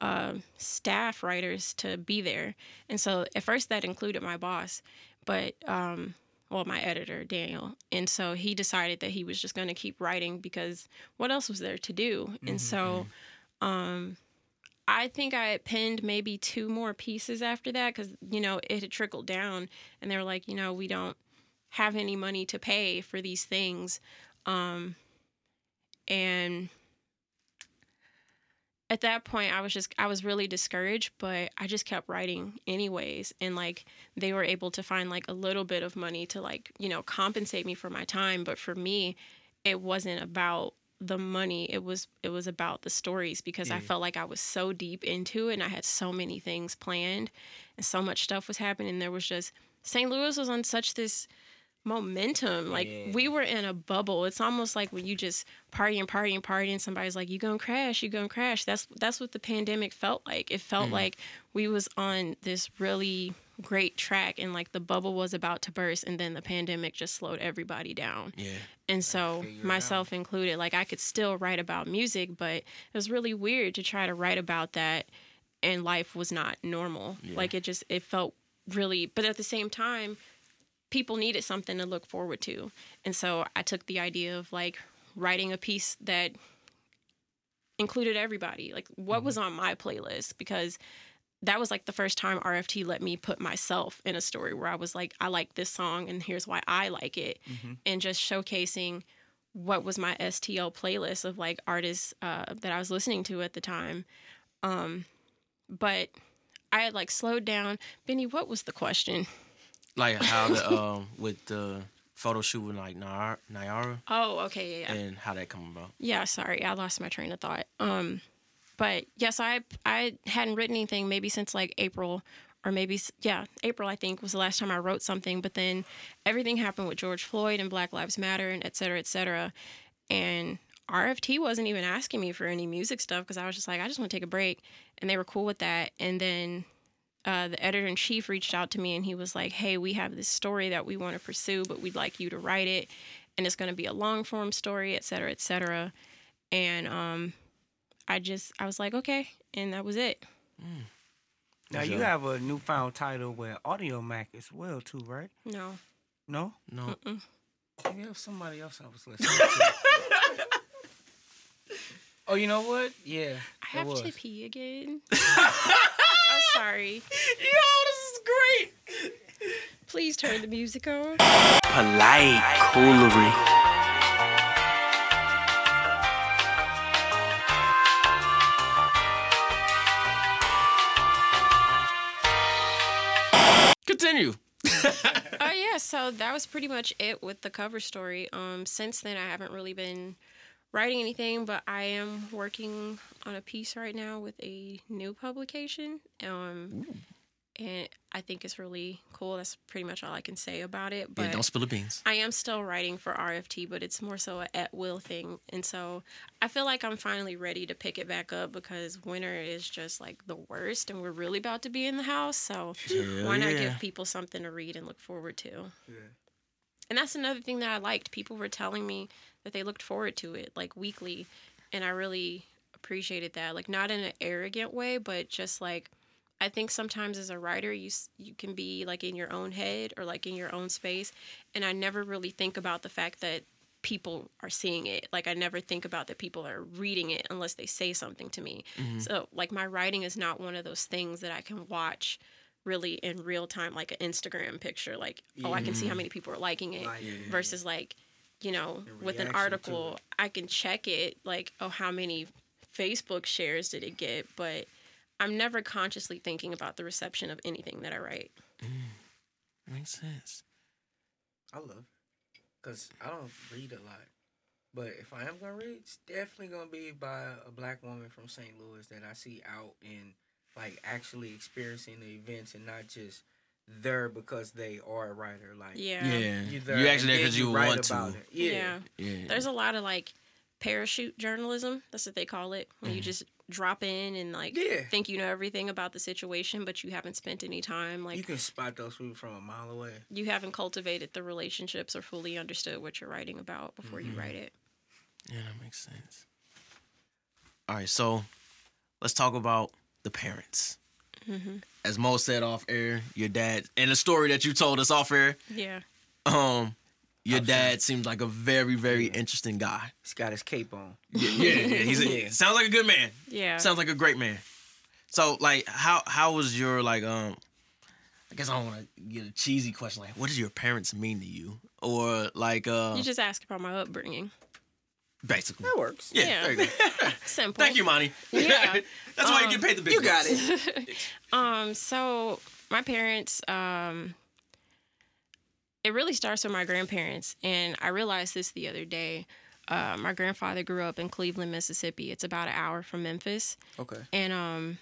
S3: uh, staff writers to be there. And so at first that included my boss, but, um, well, my editor, Daniel. And so he decided that he was just going to keep writing because what else was there to do? And so, um, I think I had penned maybe two more pieces after that because, you know, it had trickled down and they were like, you know, we don't have any money to pay for these things. Um, and at that point, I was just, I was really discouraged, but I just kept writing anyways. And like, they were able to find like a little bit of money to like, you know, compensate me for my time. But for me, it wasn't about the money it was it was about the stories because i mm. felt like i was so deep into it and i had so many things planned and so much stuff was happening there was just st louis was on such this momentum. Like we were in a bubble. It's almost like when you just party and party and party and somebody's like you gonna crash you gonna crash. That's that's what the pandemic felt like. It felt like we was on this really great track and like the bubble was about to burst and then the pandemic just slowed everybody down.
S8: Yeah.
S3: and so myself included like i could still write about music but it was really weird to try to write about that and life was not normal. Like it just it felt really but at the same time people needed something to look forward to and so i took the idea of like writing a piece that included everybody like what was on my playlist because that was like the first time RFT let me put myself in a story where I was like, I like this song and here's why I like it. And just showcasing what was my STL playlist of like artists uh, that I was listening to at the time. Um, but I had like slowed down. Benny, what was the question?
S8: Like how the um [LAUGHS] with the photo shoot with like Nyara, Nyara
S3: Oh, okay, yeah, yeah.
S8: and how that come about.
S3: Yeah, sorry, I lost my train of thought. Um, but yes, I I hadn't written anything maybe since like April, or maybe yeah, April I think was the last time I wrote something. But then everything happened with George Floyd and Black Lives Matter and et cetera, et cetera, and RFT wasn't even asking me for any music stuff because I was just like, I just want to take a break, and they were cool with that. And then uh, the editor in chief reached out to me and he was like, Hey, we have this story that we want to pursue, but we'd like you to write it. And it's going to be a long form story, et cetera, et cetera. And um, I just, I was like, okay. And that was it.
S2: Now you have a newfound title with Audiomack as well too, right?
S3: No.
S2: No,
S8: No,
S2: maybe it was somebody else I was listening to. [LAUGHS] oh, you know what? Yeah,
S3: I have
S2: it
S3: to pee again. [LAUGHS] I'm sorry. [LAUGHS]
S1: Yo, this is great.
S3: Please turn the music on.
S7: Polite coolery.
S8: continue.
S3: Oh yeah, so that was pretty much it with the cover story. Um, since then I haven't really been writing anything, but I am working on a piece right now with a new publication. Um, and I think it's really cool. That's pretty much all I can say about it. But
S8: yeah, don't spill the beans.
S3: I am still writing for RFT, but it's more so a at will thing. And so I feel like I'm finally ready to pick it back up because winter is just like the worst and we're really about to be in the house. So
S8: Hell
S3: why not
S8: yeah.
S3: give people something to read and look forward to? And that's another thing that I liked. People were telling me that they looked forward to it like weekly. And I really appreciated that. Like, not in an arrogant way, but just like, I think sometimes as a writer, you you can be like in your own head or like in your own space, and I never really think about the fact that people are seeing it. Like I never think about that people are reading it unless they say something to me. Mm-hmm. So like my writing is not one of those things that I can watch really in real time, like an Instagram picture. Like oh, I can see how mm-hmm. many people are liking it
S2: Like,
S3: versus like you know
S2: The
S3: with an article i can check it like oh how many facebook shares did it get but i'm never consciously thinking about the reception of anything that i write mm,
S8: Makes sense.
S2: I love it because I don't read a lot. But if I am gonna read, it's definitely gonna be by a black woman from St. Louis that I see out and like actually experiencing the events and not just there because they are a writer. Like
S3: yeah
S8: Yeah.
S2: you
S8: You
S2: there
S8: actually there because you
S2: write
S8: want to.
S2: Yeah.
S3: yeah
S8: Yeah.
S3: there's a lot of like parachute journalism that's what they call it when you mm-hmm. just drop in and like
S2: Yeah.
S3: think you know everything about the situation but you haven't spent any time like
S2: you can spot those people from a mile away.
S3: you haven't cultivated the relationships or fully understood what you're writing about before you mm-hmm. write it
S8: Yeah, that makes sense. All right, so let's talk about the parents.
S3: Mm-hmm.
S8: As Mo said off air, your dad, and the story that you told us off air,
S3: yeah
S8: um, your
S2: I've
S8: dad seems like a very, very interesting guy.
S2: He's got his cape on.
S8: Yeah, yeah, yeah. He's a, [LAUGHS]
S2: Yeah.
S8: sounds like a good man.
S3: yeah
S8: Sounds like a great man. So, like, how how was your like um? I guess I don't want to get a cheesy question like, what did your parents mean to you, or like uh,
S3: you just ask about my upbringing
S8: basically.
S2: That works.
S8: Yeah,
S3: Yeah.
S8: there you go. [LAUGHS]
S3: simple
S8: Thank you, Monty.
S3: Yeah. [LAUGHS]
S8: That's why you
S3: Um,
S8: get paid the big
S2: You got
S8: bucks.
S2: it. [LAUGHS]
S3: Um, so my parents, um, it really starts with my grandparents, and I realized this the other day. Uh, my grandfather grew up in Cleveland, Mississippi. It's about an hour from Memphis.
S2: Okay.
S3: And um,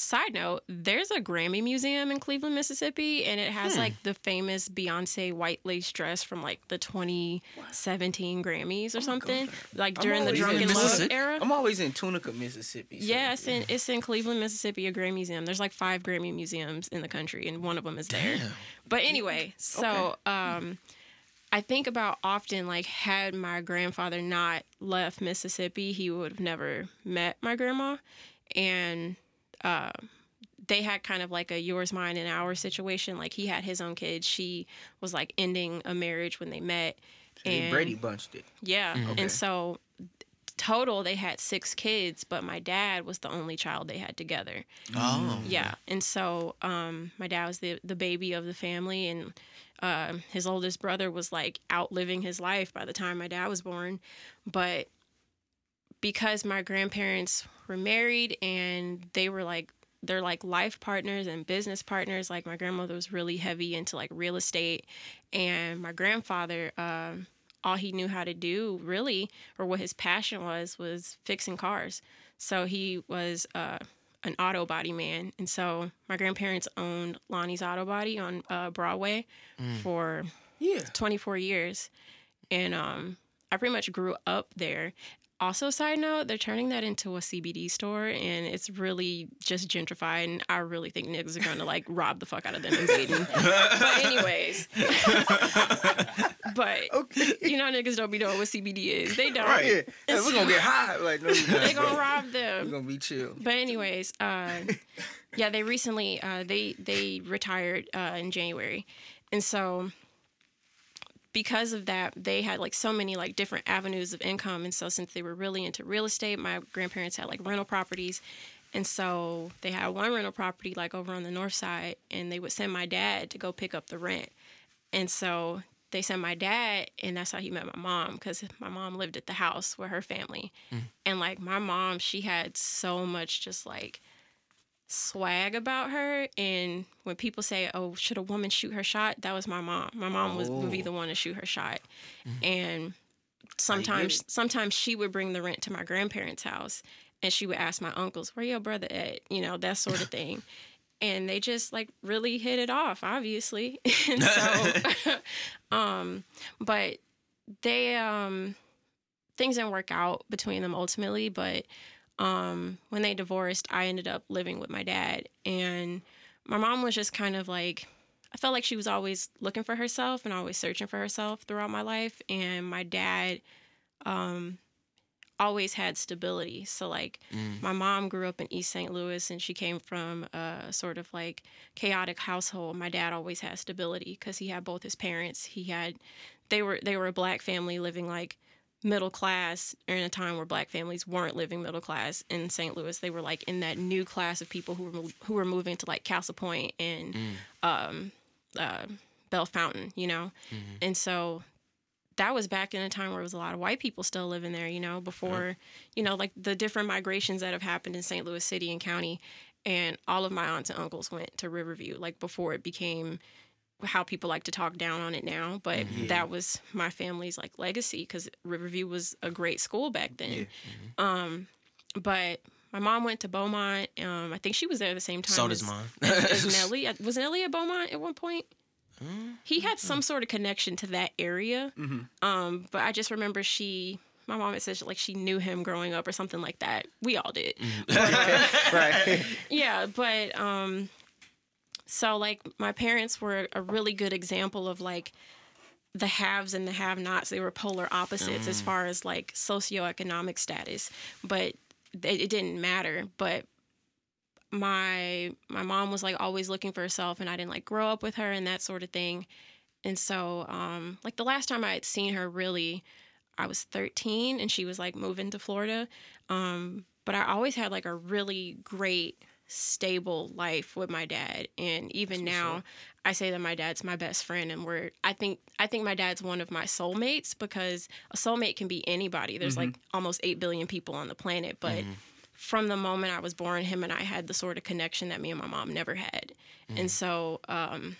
S3: side note, there's a Grammy museum in Cleveland, Mississippi, and it has like the famous Beyonce white lace dress from like the 2017 Grammys or something, like during the
S2: Drunk in
S3: Love era.
S2: I'm always in Tunica, Mississippi. so-
S3: Yeah, it's in it's in Cleveland, Mississippi, a Grammy museum. There's like five Grammy museums in the country, and one of them is there. But anyway, so um, I think about often like had my grandfather not left Mississippi, he would have never met my grandma, and uh, they had kind of like a yours, mine, and ours situation. Like he had his own kids, she was like ending a marriage when they met.
S2: They
S3: and-
S2: Brady bunched it.
S3: yeah.
S2: Okay.
S3: And so total they had six kids, but my dad was the only child they had together.
S8: Oh,
S3: Yeah. And so um my dad was the the baby of the family and um his oldest brother was like outliving his life by the time my dad was born. But because my grandparents were married and they were like they're like life partners and business partners. Like my grandmother was really heavy into like real estate, and my grandfather, um, all he knew how to do really, or what his passion was, was fixing cars. So he was uh, an auto body man, and so my grandparents owned Lonnie's Auto Body on uh, Broadway for
S2: Yeah.
S3: 24 years. And um, I pretty much grew up there. Also, side note, they're turning that into a CBD store, and it's really just gentrified. And I really think niggas are gonna like rob the fuck out of them in Baden. but anyways, [LAUGHS] but you know niggas don't be knowing what CBD is. They don't.
S2: Right. Yeah. Hey, we're gonna get high. Like no, you're
S3: They gonna
S2: bro.
S3: rob
S2: We're gonna be chill.
S3: But anyways, uh, yeah, they recently uh, they they retired uh, in January, and so because of that, they had like so many like different avenues of income, and so since they were really into real estate, my grandparents had like rental properties. And so they had one rental property like over on the north side, and they would send my dad to go pick up the rent. And so they sent my dad, and that's how he met my mom because my mom lived at the house with her family. Mm. And like my mom, she had so much just like swag about her. And when people say, "Oh, should a woman shoot her shot?" That was my mom. My mom was would be
S2: Oh.
S3: the one to shoot her shot. And sometimes, sometimes she would bring the rent to my grandparents' house, and she would ask my uncles, "Where your brother at?" You know that sort of thing. [LAUGHS] and they just like really hit it off, obviously. [LAUGHS] and so, [LAUGHS] um, but they um things didn't work out between them ultimately, but um when they divorced, I ended up living with my dad and my mom was just kind of like I felt like she was always looking for herself and always searching for herself throughout my life and my dad um always had stability. So like
S8: Mm.
S3: my mom grew up in East St. Louis and she came from a sort of like chaotic household. My dad always had stability because he had both his parents. He had they were they were a black family living like middle class in a time where black families weren't living middle class in St. Louis. They were like in that new class of people who were who were moving to like Castle Point and um, uh, Bellefontaine, you know, and so that was back in a time where it was a lot of white people still living there, you know, before, you know, like the different migrations that have happened in St. Louis City and County. And all of my aunts and uncles went to Riverview, like before it became how people like to talk down on it now. But that was my family's like legacy because Riverview was a great school back then. Um, but my mom went to Beaumont. Um, I think she was there at the same time.
S8: So does
S3: as-
S8: mine.
S3: as, as [LAUGHS] Nelly. Uh, Was Nelly at Beaumont at one point?
S8: Mm,
S3: He had some sort of connection to that area. Um, but I just remember she, my mom had said like she knew him growing up or something like that. We all did. [LAUGHS]
S2: right. [LAUGHS]
S3: Yeah, but um, so like my parents were a really good example of like the haves and the have-nots. They were polar opposites as far as like socioeconomic status, but it, it didn't matter. But my my mom was like always looking for herself, and I didn't like grow up with her and that sort of thing. And so, um, like the last time I had seen her, really, I was 13, and she was like moving to Florida. Um, but I always had like a really great stable life with my dad and even now i say that my dad's my best friend and we're i think i think my dad's one of my soulmates because a soulmate can be anybody. There's like almost 8 billion people on the planet but from the moment i was born him and i had the sort of connection that me and my mom never had. And so um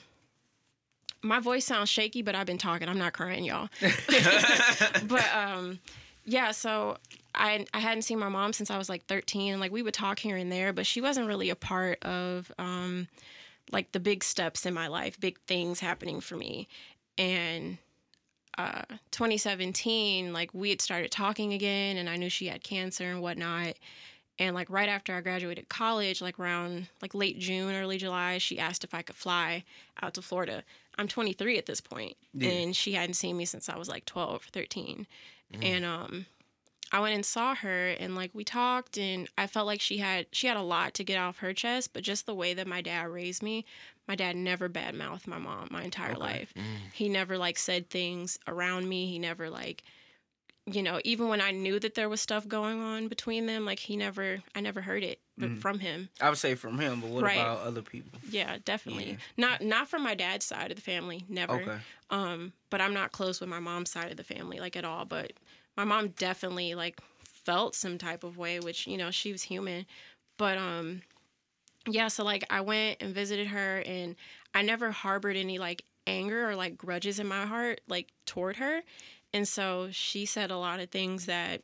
S3: my voice sounds shaky but i've been talking. I'm not crying y'all. [LAUGHS] [LAUGHS] But um yeah so I, I hadn't seen my mom since I was like 13 and like we would talk here and there but she wasn't really a part of um like the big steps in my life big things happening for me. And uh 2017 like we had started talking again and I knew she had cancer and whatnot. And like right after I graduated college like around like late June early July she asked if I could fly out to Florida. I'm 23 at this point and she hadn't seen me since I was like 12 13 and um I went and saw her and like we talked and I felt like she had she had a lot to get off her chest, but just the way that my dad raised me, my dad never badmouthed my mom my entire life. He never like said things around me. He never like you know, even when I knew that there was stuff going on between them, like he never I never heard it but from him.
S2: I would say from him, but what
S3: Right.
S2: about other people?
S3: Yeah, definitely.
S2: Yeah.
S3: Not not from my dad's side of the family, never.
S2: Okay.
S3: Um, but I'm not close with my mom's side of the family like at all. But my mom definitely like felt some type of way, which you know she was human. But um, yeah. So like I went and visited her, and I never harbored any like anger or like grudges in my heart like toward her. And so she said a lot of things that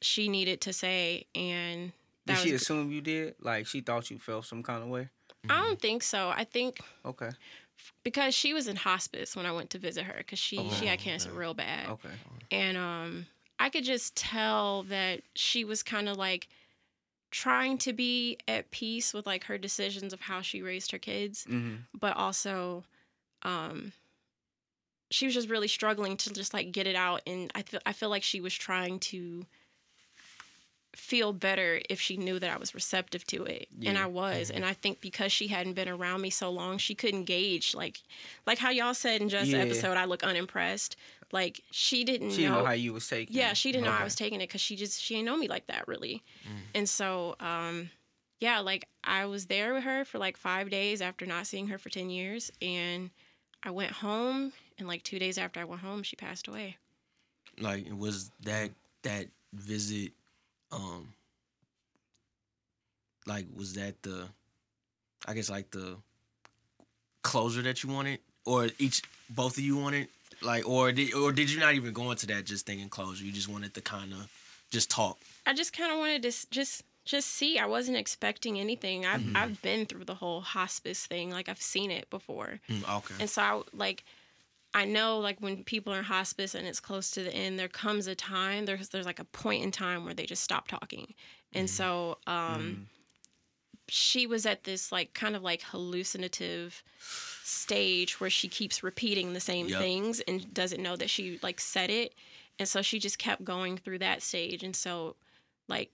S3: she needed to say, and
S2: Did she
S3: was,
S2: assume you did? Like she thought you felt some kind of way?
S3: I don't think so. I think
S2: Okay.
S3: Because she was in hospice when I went to visit her because she she had cancer real bad,
S2: Okay.
S3: and um I could just tell that she was kind of like trying to be at peace with like her decisions of how she raised her kids,
S2: hmm
S3: but also um she was just really struggling to just like get it out, and I feel I feel like she was trying to feel better if she knew that I was receptive to it. And I was. And I think because she hadn't been around me so long, she couldn't gauge like like how y'all said in just
S2: Yeah.
S3: episode I look unimpressed. Like she didn't
S2: She didn't
S3: know,
S2: know how you was taking.
S3: Yeah, she didn't know I was taking it cuz she just she didn't know me like that really. And so um yeah, like I was there with her for like 5 days after not seeing her for 10 years and I went home and like 2 days after I went home she passed away.
S8: Like was that that visit um like was that the I guess like the closure that you wanted or each both of you wanted like or did or did you not even go into that just thinking closure you just wanted to kind of just talk
S3: I just kind of wanted to just just see. I wasn't expecting anything. I've
S2: Mm-hmm.
S3: I've been through the whole hospice thing. Like I've seen it before,
S8: Mm, okay
S3: and so I like I know like when people are in hospice and it's close to the end, there comes a time there's there's like a point in time where they just stop talking, and so um, she was at this like kind of like hallucinative stage where she keeps repeating the same
S8: Yep.
S3: things and doesn't know that she like said it. And so she just kept going through that stage. And so like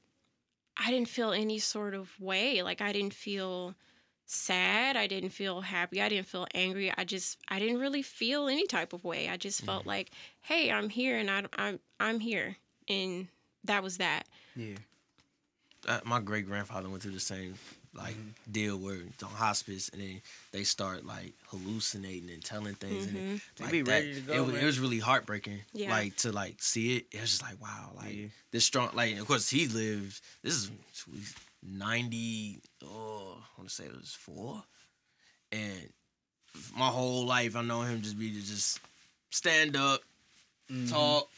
S3: i didn't feel any sort of way. Like i didn't feel sad i didn't feel happy i didn't feel angry i just i didn't really feel any type of way i just felt like hey i'm here and I, i'm i'm here and that was that
S2: Yeah.
S1: uh, my great grandfather went through the same like
S3: Mm-hmm.
S1: deal where it's on hospice and then they start like hallucinating and telling things and it, like
S2: be
S1: that,
S2: ready to go,
S1: it, was, it was really heartbreaking
S3: Yeah.
S1: like to like see it it was just like wow like
S2: Yeah.
S1: this strong like of course he lived this is 90 oh I want to say it was four and my whole life I know him just be to just stand up
S2: Mm-hmm.
S1: talk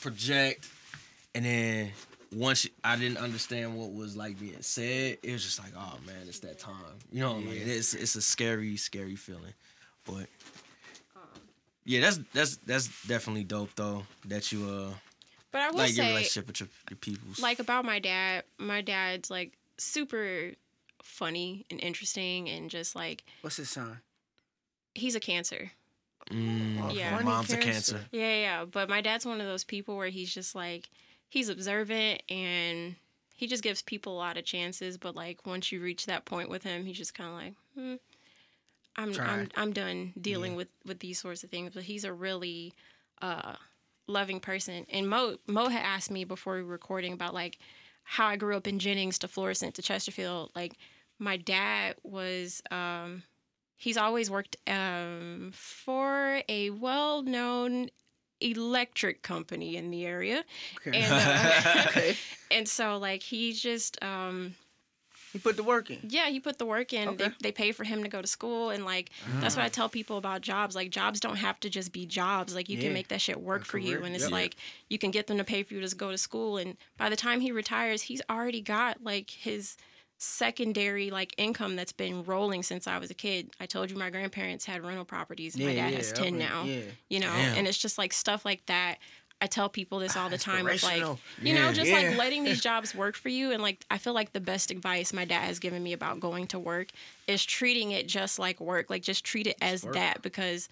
S1: project and then once I didn't understand what was like being said, it was just like, oh man, it's that time. You know, like it's it's a scary, scary feeling. But yeah, that's that's that's definitely dope though. That you uh
S3: but i will
S1: like your
S3: say
S1: relationship with your, your peoples.
S3: like about my dad my dad's like super funny and interesting and just like
S2: What's his sign?
S3: he's a cancer
S1: mm,
S3: Yeah.
S1: my
S2: funny
S1: mom's a cancer.
S3: Yeah, yeah. But my dad's one of those people where he's just like, he's observant and he just gives people a lot of chances. But like once you reach that point with him, he's just kind of like, hmm, I'm, I'm, I'm done dealing with with these sorts of things. But he's a really uh, loving person. And Mo, Mo had asked me before we were recording about like how I grew up in Jennings to Florissant to Chesterfield. Like my dad was. Um, he's always worked um, for a well-known electric company in the area
S2: Okay.
S3: and uh, [LAUGHS] [LAUGHS]
S2: okay.
S3: and so like he's just um
S2: He put the work in.
S3: yeah he put the work in they,
S2: Okay.
S3: they pay for him to go to school and like that's what i tell people about jobs like jobs don't have to just be jobs like you
S2: Yeah.
S3: can make that shit work for you and it's
S2: Yep.
S3: like you can get them to pay for you to go to school and by the time he retires he's already got like his secondary like income that's been rolling since i was a kid i told you my grandparents had rental properties my dad has 10
S2: okay,
S3: now
S2: Yeah.
S3: you know
S1: Damn.
S3: and it's just like stuff like that i tell people this all the time of like
S2: Inspirational.
S3: you know just
S2: Yeah.
S3: like letting these [LAUGHS] jobs work for you and like i feel like the best advice my dad has given me about going to work is treating it just like work like just treat it as
S2: work.
S3: that because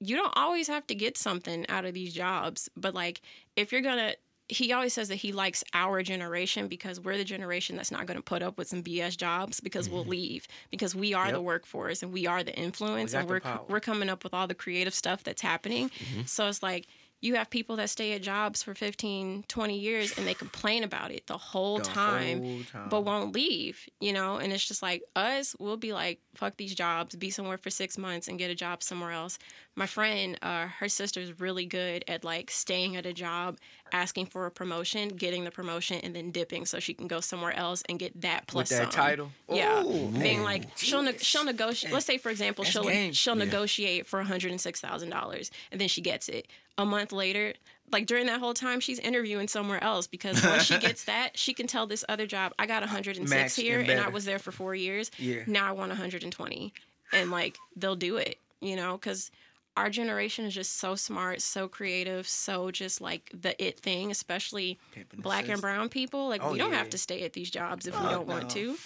S3: you don't always have to get something out of these jobs but like if you're gonna he always says that he likes our generation because we're the generation that's not going to put up with some BS jobs because we'll leave because we are the
S2: Mm-hmm.
S3: Workforce and we are the influence
S2: got
S3: and we're we're coming up with all the creative stuff that's happening. So it's like you have people that stay at jobs for 15, 20 years and they [SIGHS] complain about it the whole
S2: The
S3: time
S2: whole time.
S3: but won't leave, you know? And it's just like us, we'll be like, fuck these jobs, be somewhere for six months and get a job somewhere else. My friend, uh, her sister's really good at like staying at a job, asking for a promotion, getting the promotion, and then dipping so she can go somewhere else and get that plus
S2: with that
S3: some.
S2: title.
S3: Yeah,
S2: Ooh,
S3: being
S2: man.
S3: like she'll ne- she'll negotiate. Let's say for example
S2: That's
S3: she'll
S2: game.
S3: she'll negotiate for one hundred and six thousand dollars, and then she gets it. A month later, like during that whole time, she's interviewing somewhere else because once she gets [LAUGHS] that, she can tell this other job, I got one hundred and six
S2: Max
S3: here,
S2: and
S3: and I was there for four years.
S2: Yeah.
S3: Now I want one hundred and twenty, and like they'll do it, you know, because. Our generation is just so smart, so creative, so just like the it thing, especially
S2: Pimpin'
S3: black and brown people. Like
S2: Oh,
S3: we don't
S2: yeah.
S3: have to stay at these jobs if we don't want to.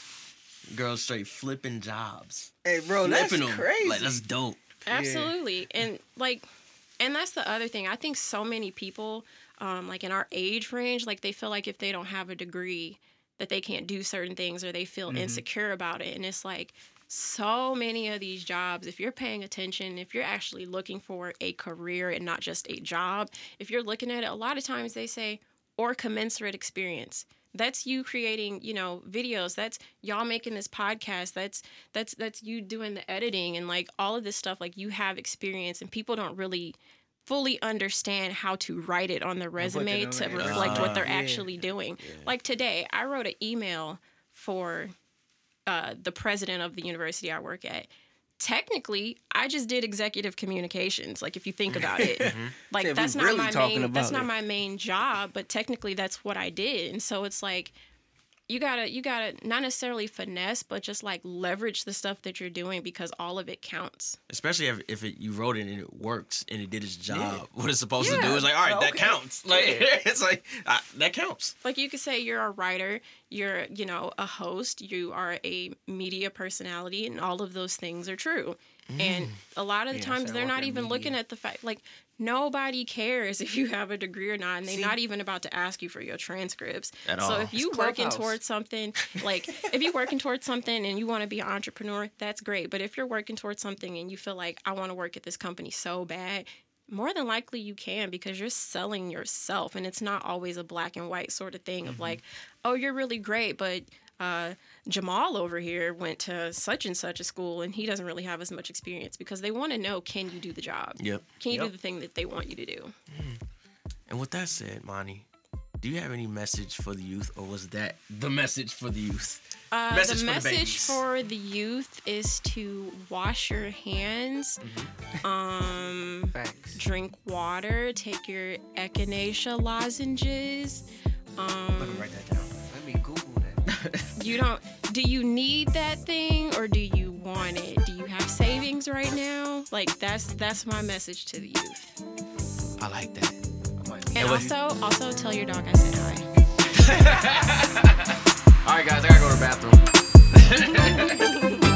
S1: Girls straight flipping jobs.
S2: Hey, bro, that's
S1: flipping 'em.
S2: crazy.
S1: Like that's dope.
S3: Absolutely. And like and that's the other thing. I think so many people um like in our age range like they feel like if they don't have a degree that they can't do certain things or they feel
S2: Mm-hmm.
S3: insecure about it and it's like so many of these jobs if you're paying attention if you're actually looking for a career and not just a job if you're looking at it a lot of times they say or commensurate experience that's you creating you know videos that's y'all making this podcast that's that's that's you doing the editing and like all of this stuff like you have experience and people don't really fully understand how to write it on their resume to reflect what they're.
S2: Yeah.
S3: actually doing like today i wrote an email for uh, the president of the university i work at technically i just did executive communications like if you think about it. [LAUGHS] Mm-hmm. Like
S2: Said we
S3: that's not
S2: really
S3: my main that's
S2: about
S3: not my main job but technically that's what i did. And so it's like you gotta you gotta not necessarily finesse but just like leverage the stuff that you're doing because all of it counts
S1: Especially if, if it, you wrote it and it works and it did its job. What it's supposed to do is like, all right, that counts. [LAUGHS] Like [LAUGHS] it's like uh, that counts.
S3: like you could say you're a writer you're you know a host you are a media personality and all of those things are true And mm. a lot of the
S2: Yeah,
S3: times
S2: so
S3: they're not
S2: working
S3: even looking at the fact like nobody cares if you have a degree or not, and they're
S2: See?
S3: not even about to ask you for your transcripts.
S1: At
S3: so
S1: all.
S3: if you
S2: It's
S3: working
S2: Clubhouse.
S3: towards something, like [LAUGHS] if you're working towards something and you want to be an entrepreneur, that's great. But if you're working towards something and you feel like I want to work at this company so bad, more than likely you can because you're selling yourself and it's not always a black and white sort of thing of mm-hmm. like, oh, you're really great, but uh, Jamal over here went to such and such a school and he doesn't really have as much experience because they want to know can you do the job?
S1: Yep.
S3: Can you do the thing that they want you to do?
S1: And with that said, Monty, do you have any message for the youth, or was that the message for the youth?
S3: Uh,
S1: Message
S3: the
S1: the
S3: message
S1: babies.
S3: for the youth is to wash your hands,
S1: Mm-hmm.
S3: um, drink water, take your echinacea lozenges.
S1: Let me
S3: Um,
S1: write that down. [LAUGHS]
S3: you don't. Do you need that thing or do you want it? Do you have savings right now? Like that's that's my message to the youth.
S1: I like that.
S3: And also, also tell your dog I said hi. [LAUGHS]
S1: All right, guys, I gotta go to the bathroom. [LAUGHS]